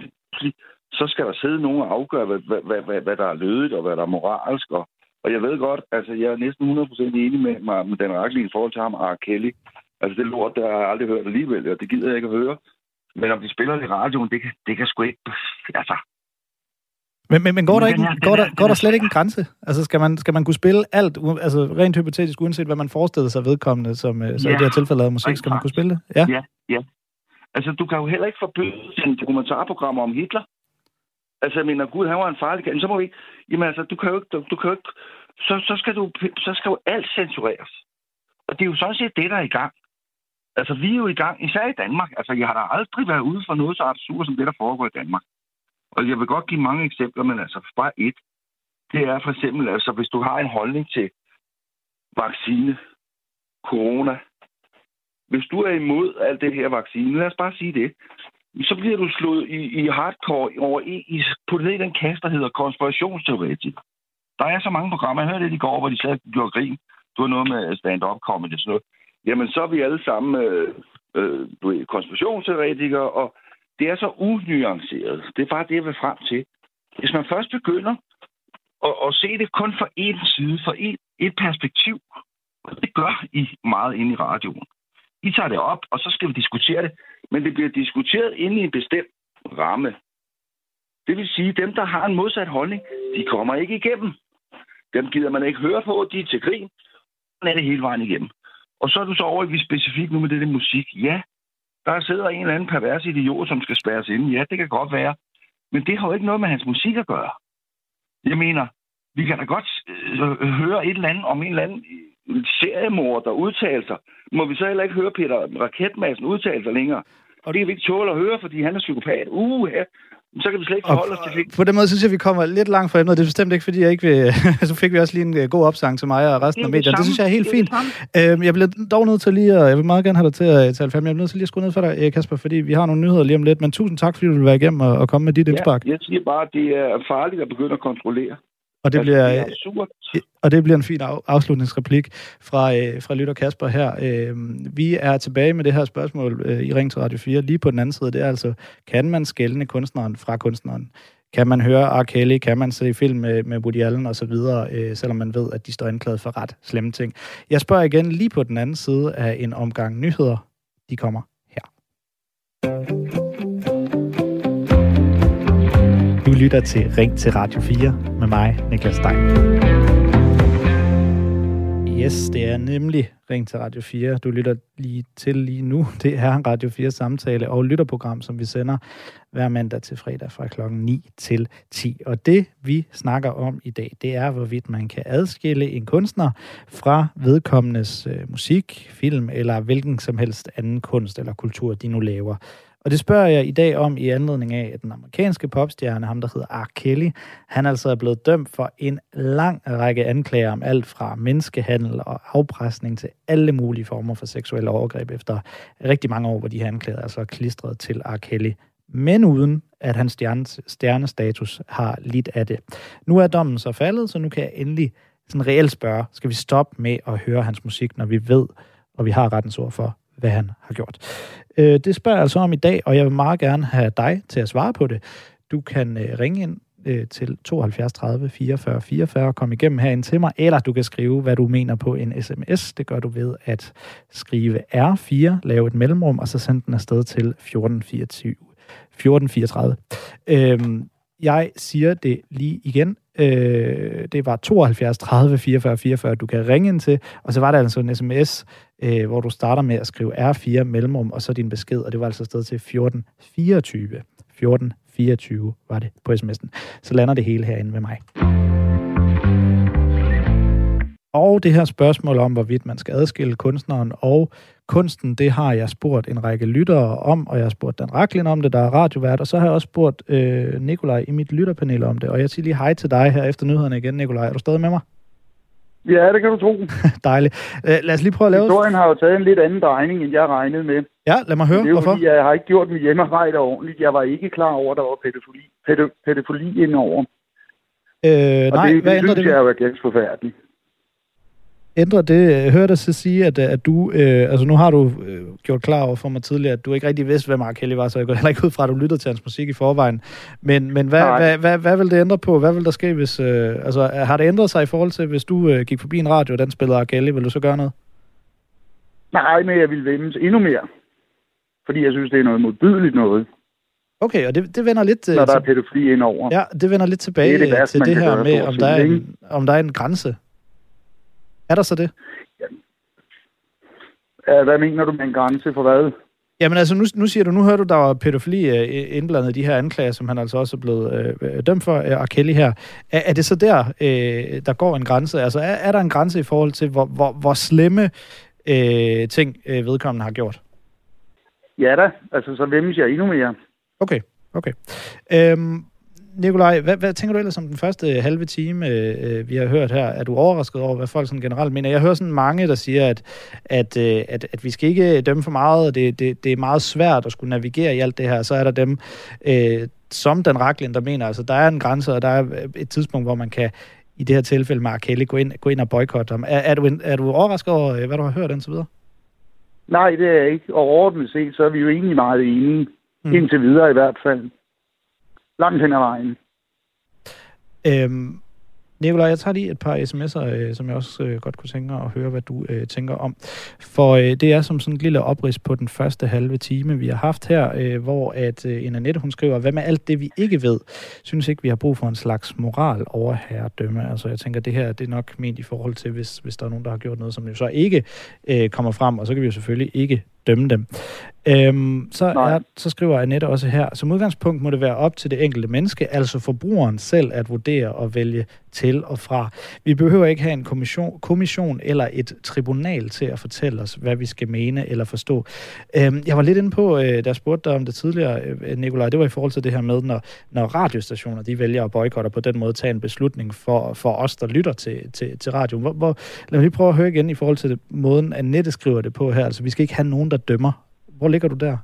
så skal der sidde nogen og afgøre, hvad, hvad, hvad, hvad der er lødigt, og hvad der er moralsk, og og jeg ved godt, altså jeg er næsten 100% enig med, med, Dan Racklin i forhold til ham og Kelly. Altså det lort, der har jeg aldrig hørt alligevel, og det gider jeg ikke at høre. Men om de spiller det i radioen, det kan, det kan sgu ikke... Altså, men, men, men går, der, ikke, går, der, går der slet ikke en grænse? Altså skal man, skal man kunne spille alt, altså rent hypotetisk, uanset hvad man forestiller sig vedkommende, som øh, så ja, i det her tilfælde af musik, skal man kunne spille det? Ja. ja, ja. Altså du kan jo heller ikke forbyde en dokumentarprogram om Hitler. Altså, jeg mener, Gud, han var en farlig Så må vi ikke... Jamen, altså, du kan jo ikke... Du, du kan jo ikke så, så, skal du, så skal jo alt censureres. Og det er jo sådan set det, der er i gang. Altså, vi er jo i gang, især i Danmark. Altså, jeg har da aldrig været ude for noget så absurd som det, der foregår i Danmark. Og jeg vil godt give mange eksempler, men altså, bare et. Det er for eksempel, altså, hvis du har en holdning til vaccine, corona, hvis du er imod alt det her vaccine, lad os bare sige det, så bliver du slået i, i hardcore over i, i, på ned i den kasse, der hedder konspirationsteoretik. Der er så mange programmer. Jeg hørte det i går, hvor de slet gjorde grin. Du har noget med stand-up comedy og sådan noget. Jamen, så er vi alle sammen øh, øh, konspirationsteoretikere, og det er så unuanceret. Det er bare det, jeg vil frem til. Hvis man først begynder at, at se det kun fra én side, fra et, et perspektiv, og det gør I meget inde i radioen. I tager det op, og så skal vi diskutere det men det bliver diskuteret inde i en bestemt ramme. Det vil sige, at dem, der har en modsat holdning, de kommer ikke igennem. Dem gider man ikke høre på, de er til grin. Sådan er det hele vejen igennem. Og så er du så over i specifikt nu med det der musik. Ja, der sidder en eller anden pervers idiot, som skal spærres ind. Ja, det kan godt være. Men det har jo ikke noget med hans musik at gøre. Jeg mener, vi kan da godt øh, høre et eller andet om en eller anden seriemor, der udtaler sig. Må vi så heller ikke høre Peter Raketmassen udtale sig længere? Og det kan vi ikke tåle at høre, fordi han er psykopat. Uh, ja. Så kan vi slet ikke forholde os til det. På den måde synes jeg, vi kommer lidt langt fra emnet. Det er bestemt ikke, fordi jeg ikke vil... <laughs> så fik vi også lige en øh, god opsang til mig og resten af medierne. Det synes jeg er helt fint. Øhm, jeg bliver dog nødt til lige at... Jeg vil meget gerne have dig til at tale fem. Jeg bliver nødt til lige at skrue ned for dig, øh, Kasper, fordi vi har nogle nyheder lige om lidt. Men tusind tak, fordi du vil være igennem og, komme med dit indspark. Ja, jeg siger bare, at det er farligt at begynde at kontrollere. Og det, bliver, absurd. og det bliver en fin afslutningsreplik fra, øh, fra Lytter Kasper her. Øh, vi er tilbage med det her spørgsmål øh, i Ring til Radio 4. Lige på den anden side, det er altså, kan man skælne kunstneren fra kunstneren? Kan man høre R. Kelly? Kan man se film med, med Woody Allen og så videre, øh, selvom man ved, at de står anklaget for ret slemme ting? Jeg spørger igen lige på den anden side af en omgang nyheder. De kommer her. Du lytter til Ring til Radio 4 med mig, Niklas Stein. Yes, det er nemlig Ring til Radio 4. Du lytter lige til lige nu. <laughs> Det er Radio 4 samtale og lytterprogram, som vi sender hver mandag til fredag fra klokken 9 til 10. Og det, vi snakker om i dag, det er, hvorvidt man kan adskille en kunstner fra vedkommendes øh, musik, film eller hvilken som helst anden kunst eller kultur, de nu laver. Og det spørger jeg i dag om i anledning af, at den amerikanske popstjerne, ham der hedder R. Kelly, han altså er blevet dømt for en lang række anklager om alt fra menneskehandel og afpresning til alle mulige former for seksuelle overgreb efter rigtig mange år, hvor de her anklager altså er klistret til R. Kelly men uden at hans stjernestatus har lidt af det. Nu er dommen så faldet, så nu kan jeg endelig sådan reelt spørge, skal vi stoppe med at høre hans musik, når vi ved, og vi har rettens ord for, hvad han har gjort. Øh, det spørger jeg altså om i dag, og jeg vil meget gerne have dig til at svare på det. Du kan øh, ringe ind øh, til 72 30 44 44 Kom igennem herind til mig, eller du kan skrive, hvad du mener på en sms. Det gør du ved at skrive R4, lave et mellemrum, og så sende den afsted til 1424. 1434. Øhm, jeg siger det lige igen. Øh, det var 72 30 44 44, du kan ringe ind til, og så var der altså en sms, øh, hvor du starter med at skrive R4 mellemrum, og så din besked, og det var altså sted til 1424. 24 var det på sms'en. Så lander det hele herinde med mig. Og det her spørgsmål om, hvorvidt man skal adskille kunstneren og kunsten, det har jeg spurgt en række lyttere om, og jeg har spurgt Dan Raklin om det, der er radiovært, og så har jeg også spurgt øh, Nikolaj i mit lytterpanel om det. Og jeg siger lige hej til dig her efter nyhederne igen, Nikolaj. Er du stadig med mig? Ja, det kan du tro. <laughs> Dejligt. Øh, lad os lige prøve at lave... Historien har jo taget en lidt anden drejning, end jeg regnede med. Ja, lad mig høre, det er hvorfor? Fordi, jeg har ikke gjort mit hjemmearbejde ordentligt. Jeg var ikke klar over, at der var pædofili, pædofili indover. Øh, nej, det, hvad det ændrer det? jeg er jo ganske forfærdeligt ændrer det? Øh, hører dig så sige, at, at du, øh, altså nu har du øh, gjort klar over for mig tidligere, at du ikke rigtig vidste, hvem Mark Kelly var, så jeg går heller ikke ud fra, at du lyttede til hans musik i forvejen. Men, men hvad, hvad, hvad, hvad, vil det ændre på? Hvad vil der ske, hvis... Øh, altså, har det ændret sig i forhold til, hvis du øh, gik forbi en radio, og den spillede R. Kelly, vil du så gøre noget? Nej, men jeg vil vende endnu mere. Fordi jeg synes, det er noget modbydeligt noget. Okay, og det, det vender lidt... Når der er pædofili indover. Ja, det vender lidt tilbage det det værste, til det her med, om der, er en, om der er en grænse er der så det? Ja. Hvad mener du med en grænse for hvad? Jamen altså, nu, nu siger du, nu hører du, der var pædofili uh, indblandet i de her anklager, som han altså også er blevet uh, dømt for, uh, Kelly her. Er, er det så der, uh, der går en grænse? Altså, er, er der en grænse i forhold til, hvor, hvor, hvor slemme uh, ting uh, vedkommende har gjort? Ja da, altså så vemmes jeg endnu mere. Okay, okay. Øhm, Nikolaj, hvad, hvad tænker du ellers om den første halve time, øh, vi har hørt her? Er du overrasket over, hvad folk sådan generelt mener? Jeg hører sådan mange, der siger, at, at, øh, at, at vi skal ikke dømme for meget, og det, det, det er meget svært at skulle navigere i alt det her. Så er der dem, øh, som den Raklin, der mener, altså der er en grænse, og der er et tidspunkt, hvor man kan i det her tilfælde, Mark Kelly, gå ind, gå ind og boykotte ham. Er, er, du, er du overrasket over, øh, hvad du har hørt indtil videre? Nej, det er jeg ikke. Og overordnet set, så er vi jo egentlig meget enige. Mm. Indtil videre i hvert fald langt hen ad vejen. Øhm, Nicolaj, jeg tager lige et par sms'er, øh, som jeg også øh, godt kunne tænke mig at høre, hvad du øh, tænker om. For øh, det er som sådan en lille oprids på den første halve time, vi har haft her, øh, hvor at øh, en Annette, hun skriver, hvad med alt det, vi ikke ved? Synes ikke, vi har brug for en slags moral over herredømme. Altså jeg tænker, det her det er nok ment i forhold til, hvis, hvis der er nogen, der har gjort noget, som jo så ikke øh, kommer frem, og så kan vi jo selvfølgelig ikke dømme dem. Øhm, så, er, så skriver Annette også her, som udgangspunkt må det være op til det enkelte menneske, altså forbrugeren selv at vurdere og vælge til og fra. Vi behøver ikke have en kommission, kommission eller et tribunal til at fortælle os, hvad vi skal mene eller forstå. Øhm, jeg var lidt inde på, øh, da jeg spurgte dig om det tidligere, øh, Nikolaj, det var i forhold til det her med, når, når radiostationer de vælger at boykotte og på den måde tage en beslutning for, for os, der lytter til, til, til radio. Hvor, hvor, lad mig lige prøve at høre igen i forhold til det, måden, Annette skriver det på her. Altså, vi skal ikke have nogen, der dømmer hvor ligger du der?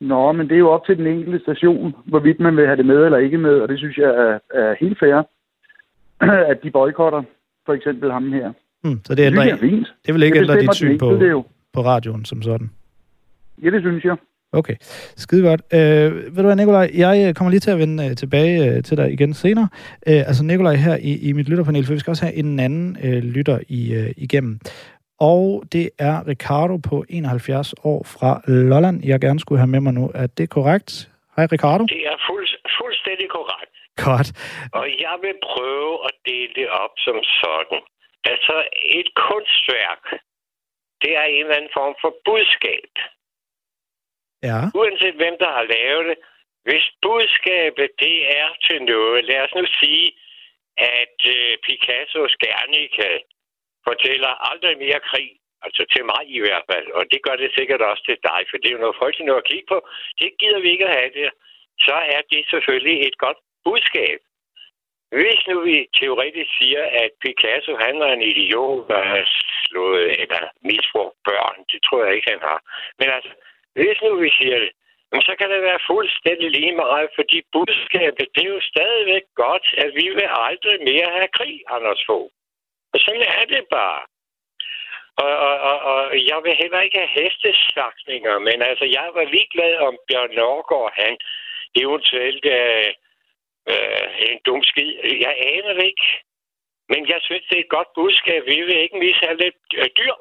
Nå, men det er jo op til den enkelte station, hvorvidt man vil have det med eller ikke med, og det synes jeg er, er helt fair. <clears throat> at de boykotter for eksempel ham her. Hmm, så det, ændrer, det, er fint. det vil ikke Det ændre dit syn på, enkelte på radioen som sådan? Ja, det synes jeg. Okay, skide godt. Øh, ved du hvad, Nikolaj, jeg øh, kommer lige til at vende øh, tilbage øh, til dig igen senere. Øh, altså Nikolaj her i, i mit lytterpanel, for vi skal også have en anden øh, lytter i, øh, igennem. Og det er Ricardo på 71 år fra Lolland, jeg gerne skulle have med mig nu. Er det korrekt? Hej Ricardo. Det er fuld, fuldstændig korrekt. Godt. Og jeg vil prøve at dele det op som sådan. Altså, et kunstværk, det er en eller anden form for budskab. Ja. Uanset hvem, der har lavet det. Hvis budskabet, det er til noget. Lad os nu sige, at øh, Picassos Guernica fortæller aldrig mere krig. Altså til mig i hvert fald. Og det gør det sikkert også til dig, for det er jo noget frygteligt noget at kigge på. Det gider vi ikke at have der. Så er det selvfølgelig et godt budskab. Hvis nu vi teoretisk siger, at Picasso han er en idiot, der har slået eller misbrugt børn, det tror jeg ikke, han har. Men altså, hvis nu vi siger det, så kan det være fuldstændig lige meget, fordi budskabet, det er jo stadigvæk godt, at vi vil aldrig mere have krig, Anders Fogh. Og sådan er det bare. Og, og, og, og jeg vil heller ikke have hesteslagsninger, men altså, jeg var ligeglad om Bjørn Norgård, han eventuelt øh, øh, en dum skid. Jeg aner det ikke. Men jeg synes, det er et godt budskab. Vi vil ikke mishandle øh, dyr.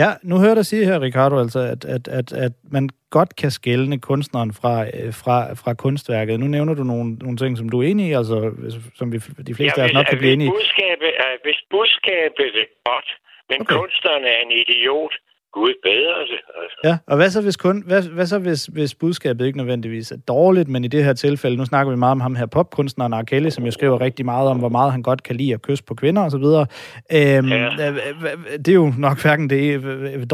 Ja, nu hører jeg sige her, Ricardo, altså, at, at, at, at man godt kan skælne kunstneren fra, øh, fra, fra kunstværket. Nu nævner du nogle, nogle ting, som du er enig i, altså, som vi, de fleste af os nok kan blive enige i. Budskabet, er, hvis budskabet er godt, men okay. kunstneren er en idiot, Gud bedre det. Altså. Ja, og hvad så, hvis, kun, hvad, hvad så hvis, hvis budskabet ikke nødvendigvis er dårligt, men i det her tilfælde, nu snakker vi meget om ham her popkunstneren R. Kelly, som jo skriver rigtig meget om, hvor meget han godt kan lide at kysse på kvinder osv. Øhm, ja. Det er jo nok hverken det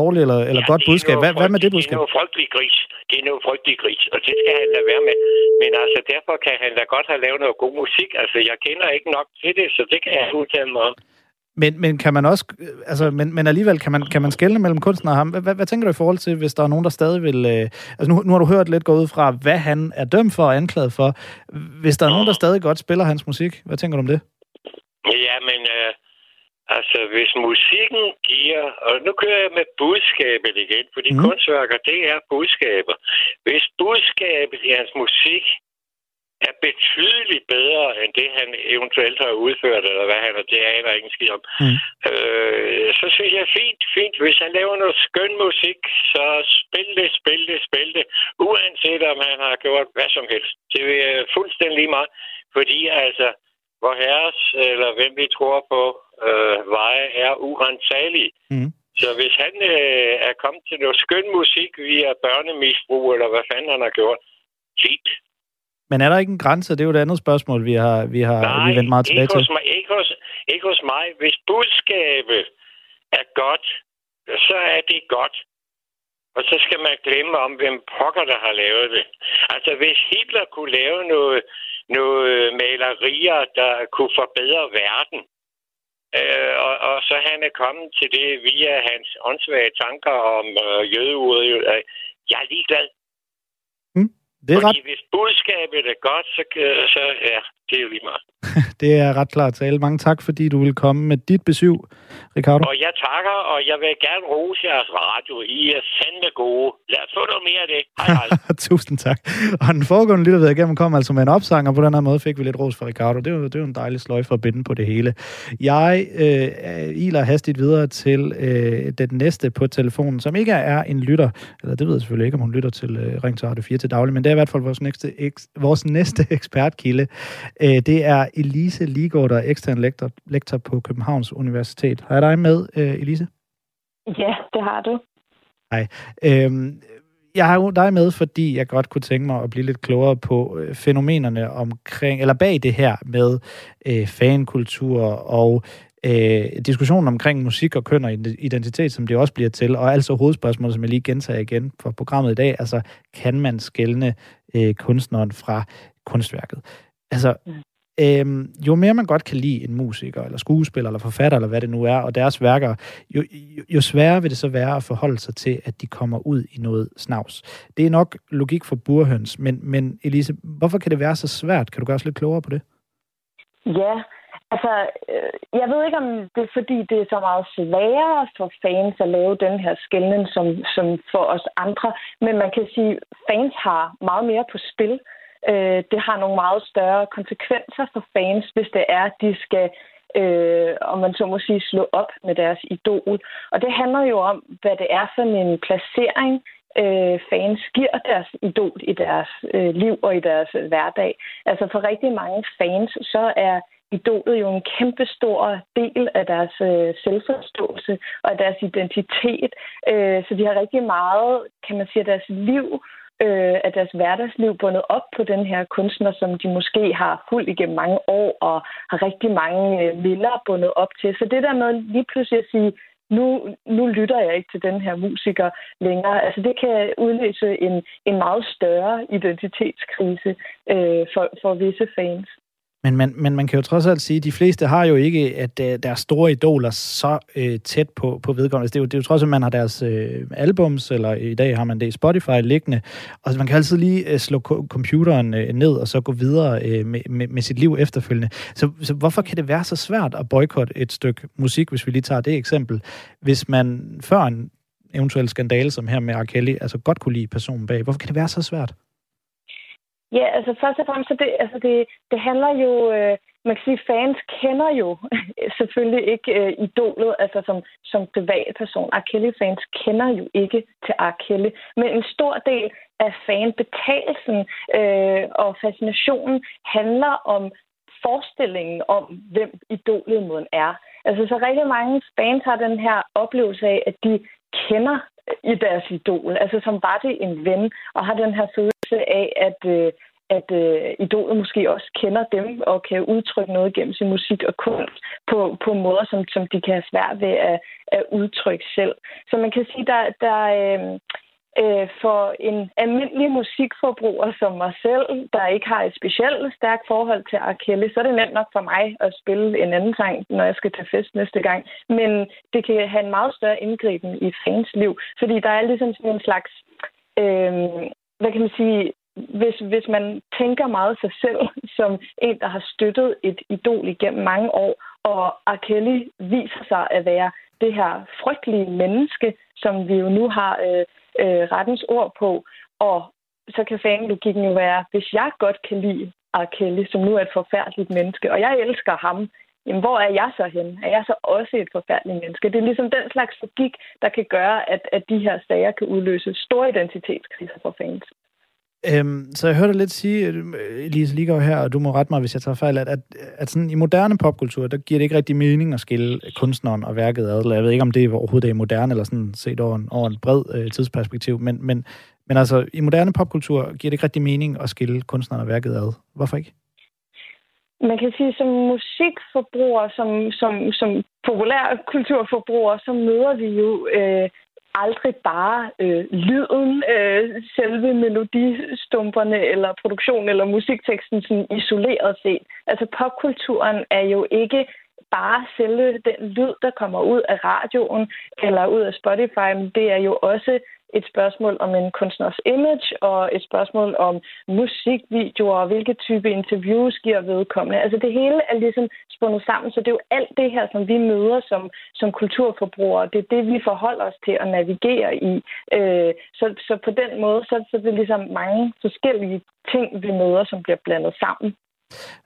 dårligt eller, eller ja, godt budskab. Hvad, hvad med det budskab? Det er noget frygtelig gris. Det er noget frygtelig gris, og det skal han lade være med. Men altså, derfor kan han da godt have lavet noget god musik. Altså, jeg kender ikke nok til det, så det kan jeg udtale mig om. Men, men kan man også, altså, men, men alligevel, kan man, kan man skelne mellem kunsten og ham? Hvad, hvad, hvad tænker du i forhold til, hvis der er nogen, der stadig vil... Øh, altså nu, nu har du hørt lidt gå ud fra, hvad han er dømt for og anklaget for. Hvis der er nogen, der stadig godt spiller hans musik, hvad tænker du om det? Ja, men øh, altså, hvis musikken giver... Og nu kører jeg med budskabet igen, fordi mm. kunstværker, det er budskaber. Hvis budskabet i hans musik er betydeligt bedre end det, han eventuelt har udført, eller hvad han er, det aner ikke skid om. Mm. Øh, så synes jeg fint, fint. Hvis han laver noget skøn musik, så spil det, spil det, spil det, uanset om han har gjort hvad som helst. Det er fuldstændig meget, fordi altså, hvor herres, eller hvem vi tror på, øh, veje er urensagelige. Mm. Så hvis han øh, er kommet til noget skøn musik via børnemisbrug, eller hvad fanden han har gjort, fint. Men er der ikke en grænse? Det er jo et andet spørgsmål, vi har, vi har Nej, vi vendt meget tilbage ikke til. Hos mig, ikke, hos, ikke hos mig. Hvis budskabet er godt, så er det godt. Og så skal man glemme om, hvem pokker, der har lavet det. Altså, hvis Hitler kunne lave noget, noget malerier, der kunne forbedre verden, øh, og, og så han er kommet til det via hans åndssvage tanker om øh, jødeuret, øh, jeg er ligeglad. Det er Fordi ret... hvis budskabet er godt, så, så ja, det er jo lige meget. <laughs> det er ret klart tale. Mange tak, fordi du vil komme med dit besøg, Ricardo. Og jeg takker, og jeg vil gerne rose jeres radio. I er sande gode. Lad os få noget mere af det. Hej, hej. <laughs> Tusind tak. Og den foregående lytter, ved igennem, kom altså med en opsang, og på den her måde fik vi lidt ros fra Ricardo. Det jo, det jo en dejlig sløj for at binde på det hele. Jeg øh, iler hastigt videre til øh, den næste på telefonen, som ikke er en lytter, eller det ved jeg selvfølgelig ikke, om hun lytter til øh, Ring til Radio 4 til daglig, men det er i hvert fald vores næste, eks, vores næste <laughs> ekspertkilde. Øh, det er Elise Ligård, der er ekstern lektor, lektor på Københavns Universitet. Har jeg dig med, øh, Elise? Ja, det har du. Hej. Øhm, jeg har jo dig med, fordi jeg godt kunne tænke mig at blive lidt klogere på øh, fænomenerne omkring, eller bag det her med øh, fankultur og øh, diskussionen omkring musik og køn og identitet, som det også bliver til, og altså hovedspørgsmålet, som jeg lige gentager igen for programmet i dag, altså kan man skælne øh, kunstneren fra kunstværket? Altså, øhm, jo mere man godt kan lide en musiker, eller skuespiller, eller forfatter, eller hvad det nu er, og deres værker, jo, jo, jo sværere vil det så være at forholde sig til, at de kommer ud i noget snavs. Det er nok logik for burhøns, men, men Elise, hvorfor kan det være så svært? Kan du gøre os lidt klogere på det? Ja, Altså, øh, jeg ved ikke, om det er, fordi det er så meget sværere for fans at lave den her skældning som, som for os andre. Men man kan sige, at fans har meget mere på spil. Øh, det har nogle meget større konsekvenser for fans, hvis det er, at de skal øh, om man så må sige, slå op med deres idol. Og det handler jo om, hvad det er for en placering, øh, fans giver deres idol i deres øh, liv og i deres øh, hverdag. Altså for rigtig mange fans, så er idolet jo en kæmpe stor del af deres øh, selvforståelse og af deres identitet. Øh, så de har rigtig meget, kan man sige, af deres liv øh, er deres hverdagsliv bundet op på den her kunstner, som de måske har fulgt igennem mange år og har rigtig mange øh, minder bundet op til. Så det der med lige pludselig at sige, nu, nu lytter jeg ikke til den her musiker længere. Altså det kan udløse en, en meget større identitetskrise øh, for, for visse fans. Men man, men man kan jo trods alt sige, at de fleste har jo ikke at øh, deres store idoler så øh, tæt på, på vedkommende. Altså, det er, jo, det er jo trods alt, at man har deres øh, albums, eller i dag har man det i Spotify liggende, og man kan altid lige øh, slå computeren øh, ned og så gå videre øh, med, med, med sit liv efterfølgende. Så, så hvorfor kan det være så svært at boykotte et stykke musik, hvis vi lige tager det eksempel, hvis man før en eventuel skandale som her med R. Kelly, altså godt kunne lide personen bag. Hvorfor kan det være så svært? Ja, altså først og fremmest, så det, altså det, det handler jo, øh, man kan sige, fans kender jo <laughs> selvfølgelig ikke øh, idolet, altså som, som privatperson. R. Kelly-fans kender jo ikke til R. Kelly, men en stor del af fanbetalelsen øh, og fascinationen handler om forestillingen om, hvem idolet moden er. Altså, så rigtig mange fans har den her oplevelse af, at de kender øh, i deres idol, altså som var det en ven, og har den her følelse af, at, øh, at øh, idolet måske også kender dem og kan udtrykke noget gennem sin musik og kunst på, på måder, som, som de kan have svært ved at, at udtrykke selv. Så man kan sige, der, der, øh, øh, for en almindelig musikforbruger som mig selv, der ikke har et specielt stærkt forhold til R. Kelly, så er det nemt nok for mig at spille en anden sang, når jeg skal til fest næste gang. Men det kan have en meget større indgriben i fans liv, fordi der er ligesom sådan en slags, øh, hvad kan man sige, hvis, hvis man tænker meget sig selv <laughs> som en, der har støttet et idol igennem mange år, og R. Kelly viser sig at være det her frygtelige menneske, som vi jo nu har øh, øh, rettens ord på. Og så kan fanlogikken jo være, hvis jeg godt kan lide R. Kelly, som nu er et forfærdeligt menneske, og jeg elsker ham, jamen hvor er jeg så hen? Er jeg så også et forfærdeligt menneske? Det er ligesom den slags logik, der kan gøre, at, at de her sager kan udløse store identitetskriser for fans. Øhm, så jeg hørte lidt sige, øh, Elise Ligger her, og du må rette mig, hvis jeg tager fejl, at, at, at sådan i moderne popkultur, der giver det ikke rigtig mening at skille kunstneren og værket ad. Jeg ved ikke, om det overhovedet er moderne, eller sådan set over en, over en bred øh, tidsperspektiv, men, men, men altså, i moderne popkultur giver det ikke rigtig mening at skille kunstneren og værket ad. Hvorfor ikke? Man kan sige, som musikforbruger, som, som, som populær kulturforbruger, så møder vi jo øh, aldrig bare øh, lyden, øh, selve melodistumperne eller produktionen eller musikteksten sådan isoleret set. Altså popkulturen er jo ikke bare selve den lyd, der kommer ud af radioen eller ud af Spotify, men det er jo også et spørgsmål om en kunstners image, og et spørgsmål om musikvideoer, og hvilke type interviews giver vedkommende. Altså det hele er ligesom spundet sammen, så det er jo alt det her, som vi møder som, som kulturforbrugere. Det er det, vi forholder os til at navigere i. Øh, så, så på den måde, så, så er det ligesom mange forskellige ting, vi møder, som bliver blandet sammen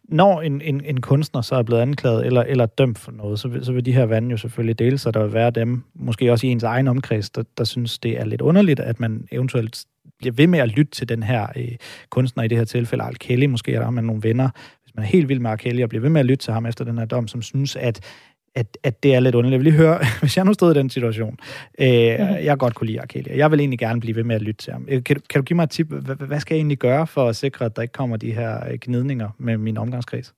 når en, en, en kunstner så er blevet anklaget eller, eller dømt for noget, så vil, så vil de her vande jo selvfølgelig dele sig. Der vil være dem, måske også i ens egen omkreds, der, der synes, det er lidt underligt, at man eventuelt bliver ved med at lytte til den her øh, kunstner, i det her tilfælde Al Kelly, måske er der man nogle venner, hvis man er helt vild med Al Kelly, og bliver ved med at lytte til ham efter den her dom, som synes, at at, at det er lidt underligt. Jeg vil lige høre, <laughs> hvis jeg nu stod i den situation, øh, mm-hmm. jeg godt kunne lide Arkelia. Jeg vil egentlig gerne blive ved med at lytte til ham. Øh, kan, kan du give mig et tip? Hvad, hvad skal jeg egentlig gøre for at sikre, at der ikke kommer de her øh, gnidninger med min omgangskreds?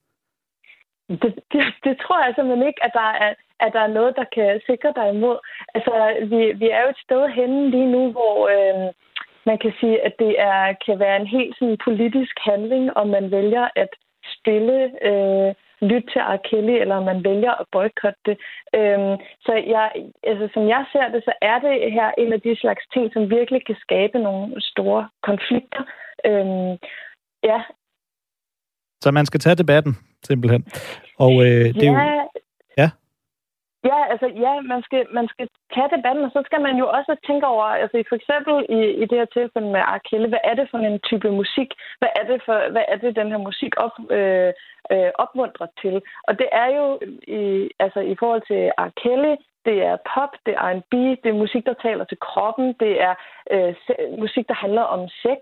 Det, det, det tror jeg simpelthen ikke, at der, er, at der er noget, der kan sikre dig imod. Altså, vi, vi er jo et sted henne lige nu, hvor øh, man kan sige, at det er, kan være en helt sådan, politisk handling, om man vælger at stille øh, lytte til R. Kelly, eller om man vælger at boykotte det. Øhm, så jeg, altså, som jeg ser det, så er det her en af de slags ting, som virkelig kan skabe nogle store konflikter. Øhm, ja. Så man skal tage debatten, simpelthen. Og øh, det er jo... Ja. Altså ja, man skal, man skal tage debatten, og så skal man jo også tænke over, altså for eksempel i, i det her tilfælde med Arkelle, hvad er det for en type musik? Hvad er det, for, hvad er det den her musik op, øh, øh, opmuntrer til? Og det er jo i, altså i forhold til Arkelle, det er pop, det er R&B, det er musik, der taler til kroppen, det er øh, musik, der handler om sex,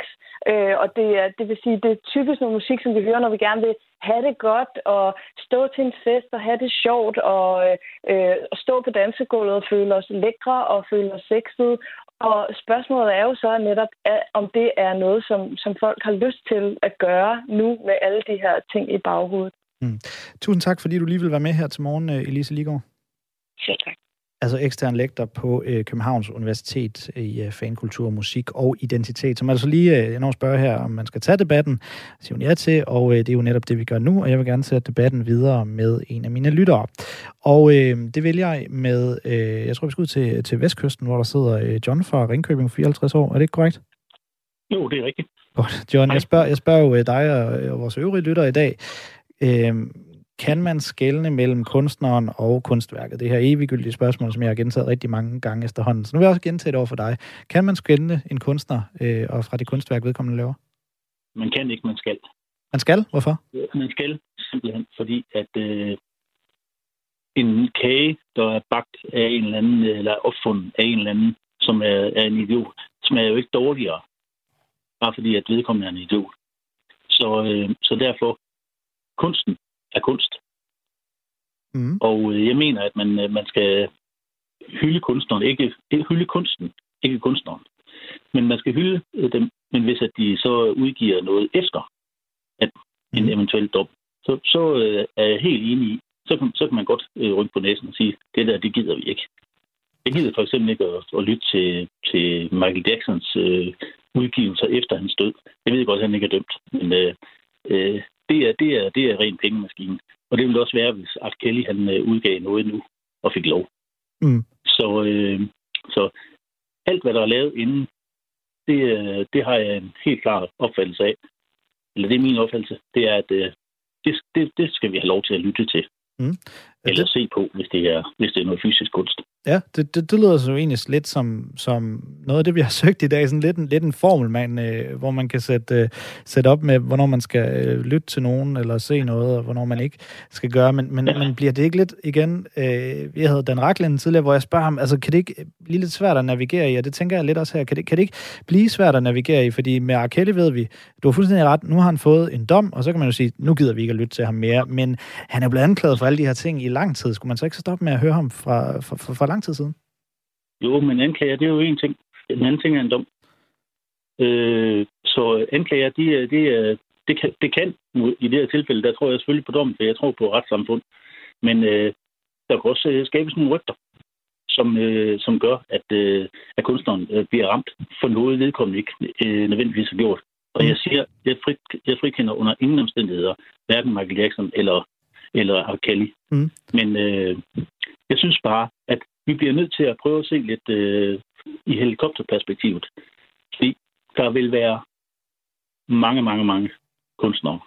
øh, og det, er, det vil sige, det er typisk noget musik, som vi hører, når vi gerne vil have det godt, og stå til en fest og have det sjovt, og øh, stå på dansegulvet og føle os lækre og føle os sexet. Og spørgsmålet er jo så netop, om det er noget, som, som folk har lyst til at gøre nu med alle de her ting i baghovedet. Mm. Tusind tak, fordi du lige vil være med her til morgen, Elise Ligård. Selv tak altså ekstern lektor på øh, Københavns Universitet i øh, fankultur, musik og identitet, som altså lige øh, når spørger her, om man skal tage debatten, siger hun ja til, og øh, det er jo netop det, vi gør nu, og jeg vil gerne sætte debatten videre med en af mine lyttere. Og øh, det vælger jeg med, øh, jeg tror, vi skal ud til, til Vestkysten, hvor der sidder øh, John fra Ringkøbing, 54 år. Er det ikke korrekt? Jo, det er rigtigt. Godt. John, jeg spørger, jeg spørger jo øh, dig og, og vores øvrige lyttere i dag, øh, kan man skelne mellem kunstneren og kunstværket? Det her eviggyldige spørgsmål, som jeg har gentaget rigtig mange gange efterhånden. Så nu vil jeg også gentage det over for dig. Kan man skelne en kunstner øh, og fra det kunstværk, vedkommende laver? Man kan ikke, man skal. Man skal? Hvorfor? Man skal simpelthen, fordi at øh, en kage, der er bagt af en eller anden, eller opfundet af en eller anden, som er, er en idiot, smager jo ikke dårligere, bare fordi at vedkommende er en idiot. Så, øh, så derfor, kunsten er kunst. Mm. Og øh, jeg mener, at man, øh, man skal hylde kunstneren, ikke, ikke hylde kunsten, ikke kunstneren. Men man skal hylde øh, dem, men hvis at de så udgiver noget efter at en mm. eventuel dom, så, så er jeg helt enig i, så kan, så kan man godt øh, rynke på næsen og sige, det der, det gider vi ikke. Jeg gider for eksempel ikke at, at lytte til, til Michael Jacksons øh, udgivelser efter hans død. Jeg ved godt, at han ikke er dømt, men øh, øh, det er, det er, det er ren pengemaskine. Og det ville også være, hvis Art Kelly han øh, udgav noget nu og fik lov. Mm. Så, øh, så alt, hvad der er lavet inden, det, øh, det har jeg en helt klar opfattelse af. Eller det er min opfattelse. Det er, at øh, det, det, det skal vi have lov til at lytte til. Mm. Eller det... se på, hvis det, er, hvis det er noget fysisk kunst. Ja, det, det, det lyder så egentlig lidt som, som noget af det, vi har <laughs> søgt i dag. Sådan lidt en, lidt en formel, man, øh, hvor man kan sætte, øh, sætte op med, hvornår man skal øh, lytte til nogen, eller se noget, og hvornår man ikke skal gøre. Men, men, men bliver det ikke lidt igen... Øh, jeg havde Dan Raklen tidligere, hvor jeg spørger ham, altså kan det ikke blive lidt svært at navigere i? Og det tænker jeg lidt også her. Kan det, kan det ikke blive svært at navigere i? Fordi med Arkelle ved vi, du har fuldstændig ret, nu har han fået en dom, og så kan man jo sige, nu gider vi ikke at lytte til ham mere. Men han er blevet anklaget for alle de her ting i lang tid. Skulle man så ikke så stoppe med at høre ham fra, fra, fra, fra lang tid siden? Jo, men anklager, det er jo en ting. Den anden ting er en dom. Øh, så anklager, de, de, det, kan, det kan, i det her tilfælde, der tror jeg selvfølgelig på dommen, for jeg tror på retssamfund. Men øh, der kan også øh, skabes nogle rygter, som, øh, som gør, at, øh, at kunstneren øh, bliver ramt for noget vedkommende ikke øh, nødvendigvis har gjort. Og jeg siger, jeg, fri, jeg frikender under ingen omstændigheder, hverken Michael Jackson eller, eller R. Kelly. Mm. Men øh, jeg synes bare, at vi bliver nødt til at prøve at se lidt øh, i helikopterperspektivet. Fordi der vil være mange, mange, mange kunstnere,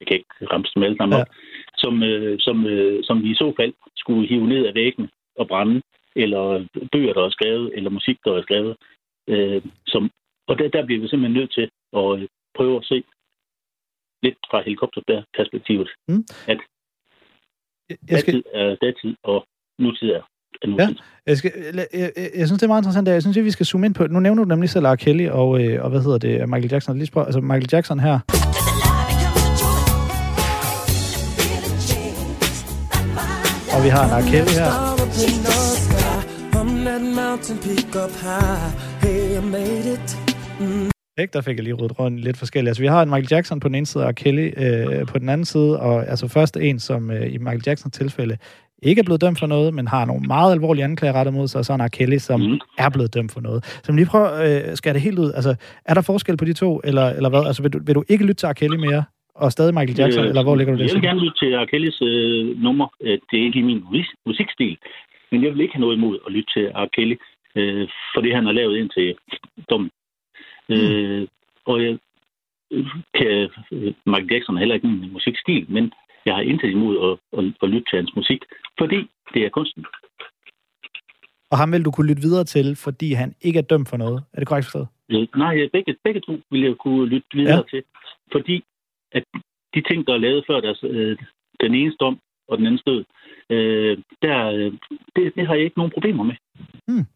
jeg kan ikke ramme dem alle sammen ja. op, som, øh, som, øh, som vi i så fald skulle hive ned af væggen og brænde, eller bøger, der er skrevet, eller musik, der er skrevet. Øh, som, og der, der bliver vi simpelthen nødt til at øh, prøve at se lidt fra helikopterperspektivet, mm. at jeg skal... datid er datid, og nutid er Ja, jeg, skal, jeg, jeg, jeg, synes, det er meget interessant. Jeg synes, at vi skal zoome ind på... Nu nævner du nemlig selv R. Kelly og, øh, og hvad hedder det, Michael Jackson. Lige spørg, altså Michael Jackson her. Og vi har en R. Kelly her. Ikke? Der fik jeg lige ryddet rundt lidt forskelligt. Altså, vi har en Michael Jackson på den ene side, og Kelly øh, på den anden side, og altså først en, som øh, i Michael Jacksons tilfælde ikke er blevet dømt for noget, men har nogle meget alvorlige anklager rettet mod sig, og så er Kelly, som mm. er blevet dømt for noget. Så lige prøv øh, skal det helt ud. Altså, er der forskel på de to, eller, eller hvad? Altså, vil du, vil du ikke lytte til R. Kelly mere, og stadig Michael Jackson, øh, eller hvor ligger du det? Jeg vil gerne lytte til R. Kellys øh, nummer. Øh, det er ikke min musikstil, men jeg vil ikke have noget imod at lytte til R. Kelly, øh, for det han har lavet ind til dommen. Mm. Øh, og jeg kan, øh, Michael Jackson er heller ikke min musikstil, men jeg har intet imod at, at lytte til hans musik, fordi det er kunsten. Og ham vil du kunne lytte videre til, fordi han ikke er dømt for noget. Er det korrekt forstået? Øh, nej, begge, begge to vil jeg kunne lytte videre ja. til, fordi at de ting, der er lavet før deres, øh, den ene dom og den anden stød, øh, der, øh, det, det har jeg ikke nogen problemer med. Hmm.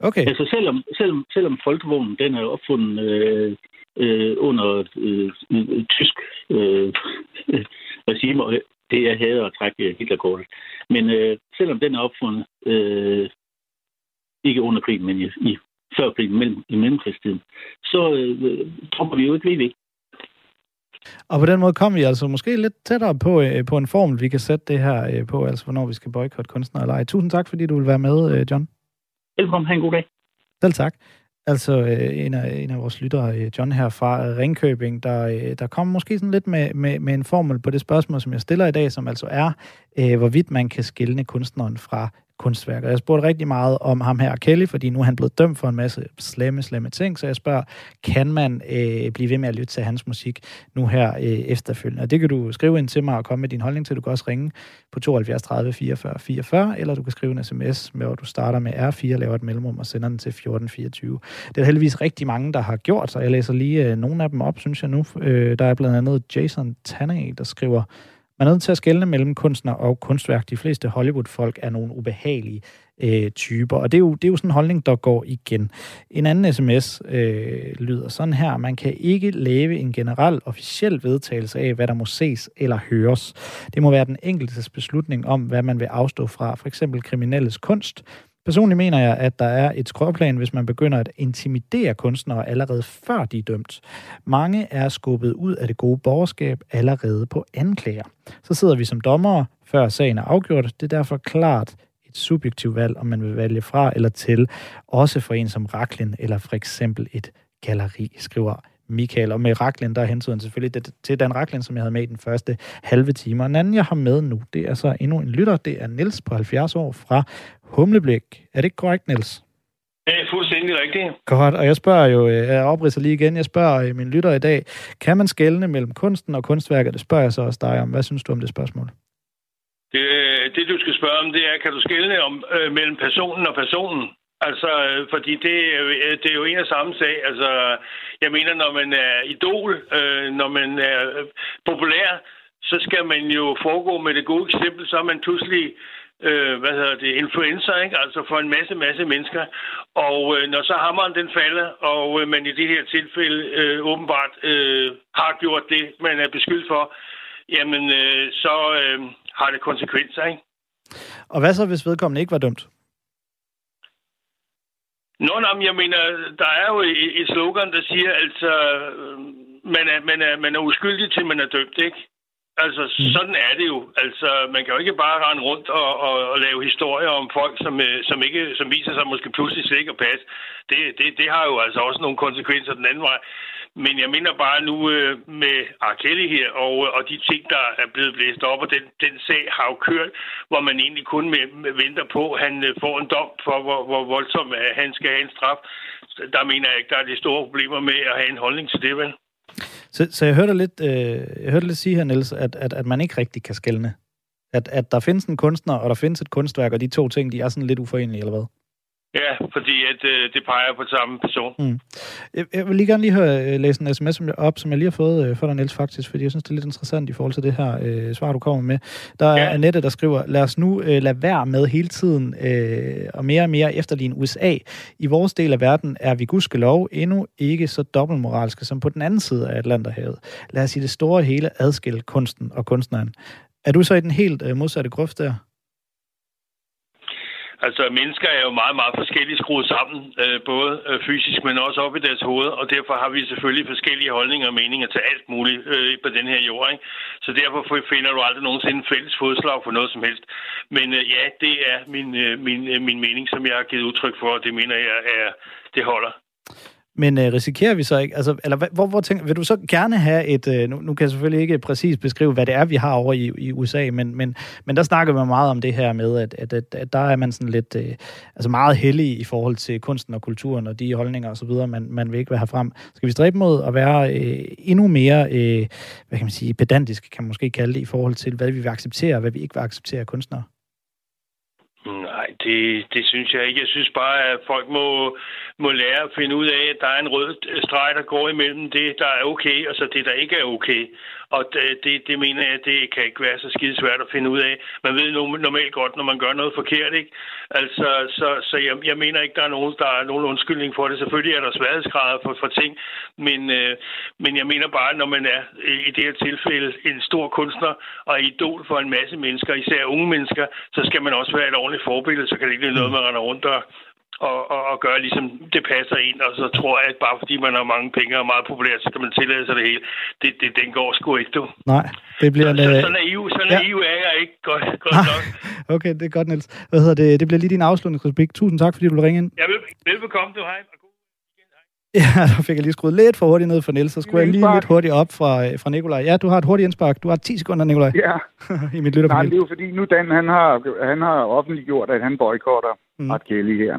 Okay. Altså selvom, selvom, selvom folkevognen den er opfundet øh, øh, under øh, tysk øh, regime, og det er hader at trække Hitlerkortet. Men øh, selvom den er opfundet øh, ikke under krigen, men i, i før krigen, mellem, i mellemkrigstiden, så øh, dropper vi jo ikke VV. Og på den måde kommer vi altså måske lidt tættere på, øh, på en formel, vi kan sætte det her øh, på, altså hvornår vi skal boykotte kunstnere eller ej. Tusind tak, fordi du vil være med, øh, John. Velkommen. Ha' en god dag. Selv tak. Altså øh, en, af, en af vores lyttere, øh, John her fra øh, Ringkøbing, der, øh, der kom måske sådan lidt med, med, med en formel på det spørgsmål, som jeg stiller i dag, som altså er, øh, hvorvidt man kan skille kunstneren fra kunstværker. Jeg spurgte rigtig meget om ham her, Kelly, fordi nu er han blevet dømt for en masse slemme, slemme ting, så jeg spørger, kan man øh, blive ved med at lytte til hans musik nu her øh, efterfølgende? Og det kan du skrive ind til mig og komme med din holdning til. Du kan også ringe på 72 30 44 44, eller du kan skrive en sms, med, hvor du starter med R4, laver et mellemrum og sender den til 1424. Det er heldigvis rigtig mange, der har gjort, så jeg læser lige øh, nogle af dem op, synes jeg nu. Øh, der er blandt andet Jason Tanney, der skriver, man er nødt til at skelne mellem kunstner og kunstværk. De fleste Hollywood-folk er nogle ubehagelige øh, typer, og det er, jo, det er jo sådan en holdning, der går igen. En anden sms øh, lyder sådan her. Man kan ikke lave en generel officiel vedtagelse af, hvad der må ses eller høres. Det må være den enkeltes beslutning om, hvad man vil afstå fra. For eksempel kriminelles kunst, Personligt mener jeg, at der er et skråplan, hvis man begynder at intimidere kunstnere allerede før de er dømt. Mange er skubbet ud af det gode borgerskab allerede på anklager. Så sidder vi som dommere, før sagen er afgjort. Det er derfor klart et subjektivt valg, om man vil vælge fra eller til, også for en som Raklin eller for eksempel et galleri, skriver Michael. Og med Raklin, der hentyder han selvfølgelig til Dan Raklin, som jeg havde med i den første halve time. Og en anden, jeg har med nu, det er så endnu en lytter. Det er Nils på 70 år fra Humleblik. Er det ikke korrekt, Niels? Det er fuldstændig rigtigt. Godt, og jeg spørger jo, øh, jeg opridser lige igen, jeg spørger øh, min lytter i dag, kan man skelne mellem kunsten og kunstværket? Det spørger jeg så også dig om. Hvad synes du om det spørgsmål? Det, det du skal spørge om, det er, kan du skelne om, øh, mellem personen og personen? Altså, øh, fordi det, øh, det er jo en og samme sag. Altså, jeg mener, når man er idol, øh, når man er populær, så skal man jo foregå med det gode eksempel, så er man pludselig øh, hvad hedder det, influencer, ikke? altså for en masse, masse mennesker. Og øh, når så hammeren den falder, og øh, man i det her tilfælde øh, åbenbart øh, har gjort det, man er beskyldt for, jamen øh, så øh, har det konsekvenser, ikke? Og hvad så, hvis vedkommende ikke var dømt? Nå, nå, jeg mener, der er jo et slogan, der siger, altså, øh, man er, man er, man er uskyldig til man er dømt, ikke? Altså, mm. sådan er det jo. Altså, man kan jo ikke bare rende rundt og, og, og lave historier om folk, som, øh, som, ikke, som viser sig måske pludselig slet ikke at passe. Det, det, det har jo altså også nogle konsekvenser den anden vej. Men jeg mener bare nu øh, med R. Kelly her, og, og de ting, der er blevet blæst op, og den, den sag har jo kørt, hvor man egentlig kun med, med venter på, at han øh, får en dom for, hvor, hvor voldsom han skal have en straf. Der mener jeg ikke, der er de store problemer med at have en holdning til det, vel? Så, så jeg hørte lidt, øh, jeg hørte lidt sige her, Niels, at, at, at man ikke rigtig kan skælne. At, at der findes en kunstner, og der findes et kunstværk, og de to ting, de er sådan lidt uforenelige, eller hvad? Ja, fordi at, øh, det peger på samme person. Mm. Jeg, jeg vil lige gerne lige høre, øh, læse en sms op, som jeg lige har fået øh, for dig, Niels, faktisk, fordi jeg synes, det er lidt interessant i forhold til det her øh, svar, du kommer med. Der ja. er Annette, der skriver, lad os nu øh, lade være med hele tiden øh, og mere og mere efterligne USA. I vores del af verden er vi gudskelov endnu ikke så dobbeltmoralske som på den anden side af Atlanterhavet. Lad os i det store hele adskille kunsten og kunstneren. Er du så i den helt øh, modsatte grøft der? Altså, mennesker er jo meget, meget forskellige skruet sammen, øh, både øh, fysisk, men også op i deres hoved, og derfor har vi selvfølgelig forskellige holdninger og meninger til alt muligt øh, på den her jord. Ikke? Så derfor finder du aldrig nogensinde fælles fodslag for noget som helst. Men øh, ja, det er min, øh, min, øh, min mening, som jeg har givet udtryk for, og det mener jeg, er, det holder. Men øh, risikerer vi så ikke, altså, eller hvor, hvor tænker, vil du så gerne have et, øh, nu, nu kan jeg selvfølgelig ikke præcis beskrive, hvad det er, vi har over i, i USA, men, men, men der snakker man meget om det her med, at, at, at, at der er man sådan lidt, øh, altså meget heldig i forhold til kunsten og kulturen og de holdninger og så videre, man, man vil ikke være frem. Skal vi stræbe mod at være øh, endnu mere, øh, hvad kan man sige, pedantisk, kan man måske kalde det, i forhold til, hvad vi vil acceptere og hvad vi ikke vil acceptere af kunstnere? Det, det synes jeg ikke. Jeg synes bare, at folk må, må lære at finde ud af, at der er en rød streg, der går imellem det, der er okay, og så det, der ikke er okay. Og det, det, mener jeg, det kan ikke være så skide svært at finde ud af. Man ved normalt godt, når man gør noget forkert, ikke? Altså, så, så jeg, jeg mener ikke, der er nogen, der er nogen undskyldning for det. Selvfølgelig er der sværhedsgrader for, for ting, men, øh, men jeg mener bare, når man er øh, i det her tilfælde en stor kunstner og idol for en masse mennesker, især unge mennesker, så skal man også være et ordentligt forbillede, så kan det ikke være noget, man render rundt og, og, og, og gøre ligesom det passer ind, og så tror jeg, at bare fordi man har mange penge og er meget populær, så kan man tillade sig det hele. Det, det, den går sgu ikke, du. Nej, det bliver Så, så, så naiv, så ja. naiv er jeg ikke godt, godt nok. Okay, det er godt, Niels. Hvad hedder det? Det bliver lige din afslutningsreplik. Tusind tak, fordi du vil ringe ind. Jeg vil, velbekomme, du. Hej. <laughs> Ja, der fik jeg lige skruet lidt for hurtigt ned for Niels, så skulle jeg lige Indspark. lidt hurtigt op fra, øh, fra Nikolaj. Ja, du har et hurtigt indspark. Du har 10 sekunder, Nikolaj, Ja, <laughs> i mit nej, det lytterpanel. er jo fordi, nu Dan, han har, han har offentliggjort, at han boykotter Mm. Art Kelly her.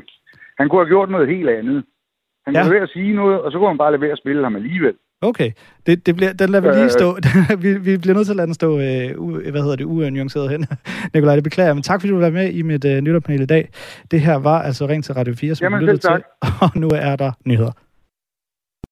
Han kunne have gjort noget helt andet. Han Ja. kunne lade at sige noget, og så kunne han bare lade være at spille ham alligevel. Okay, det, det bliver, den lader vi lige Øh. stå. <laughs> vi, vi bliver nødt til at lade den stå, øh, u, hvad hedder det, unuanceret hen. Nikolaj, det beklager men tak fordi du var med i mit øh, nytterpanel i dag. Det her var altså Ring til Radio 4, som Jamen, du lyttede til, og nu er der nyheder.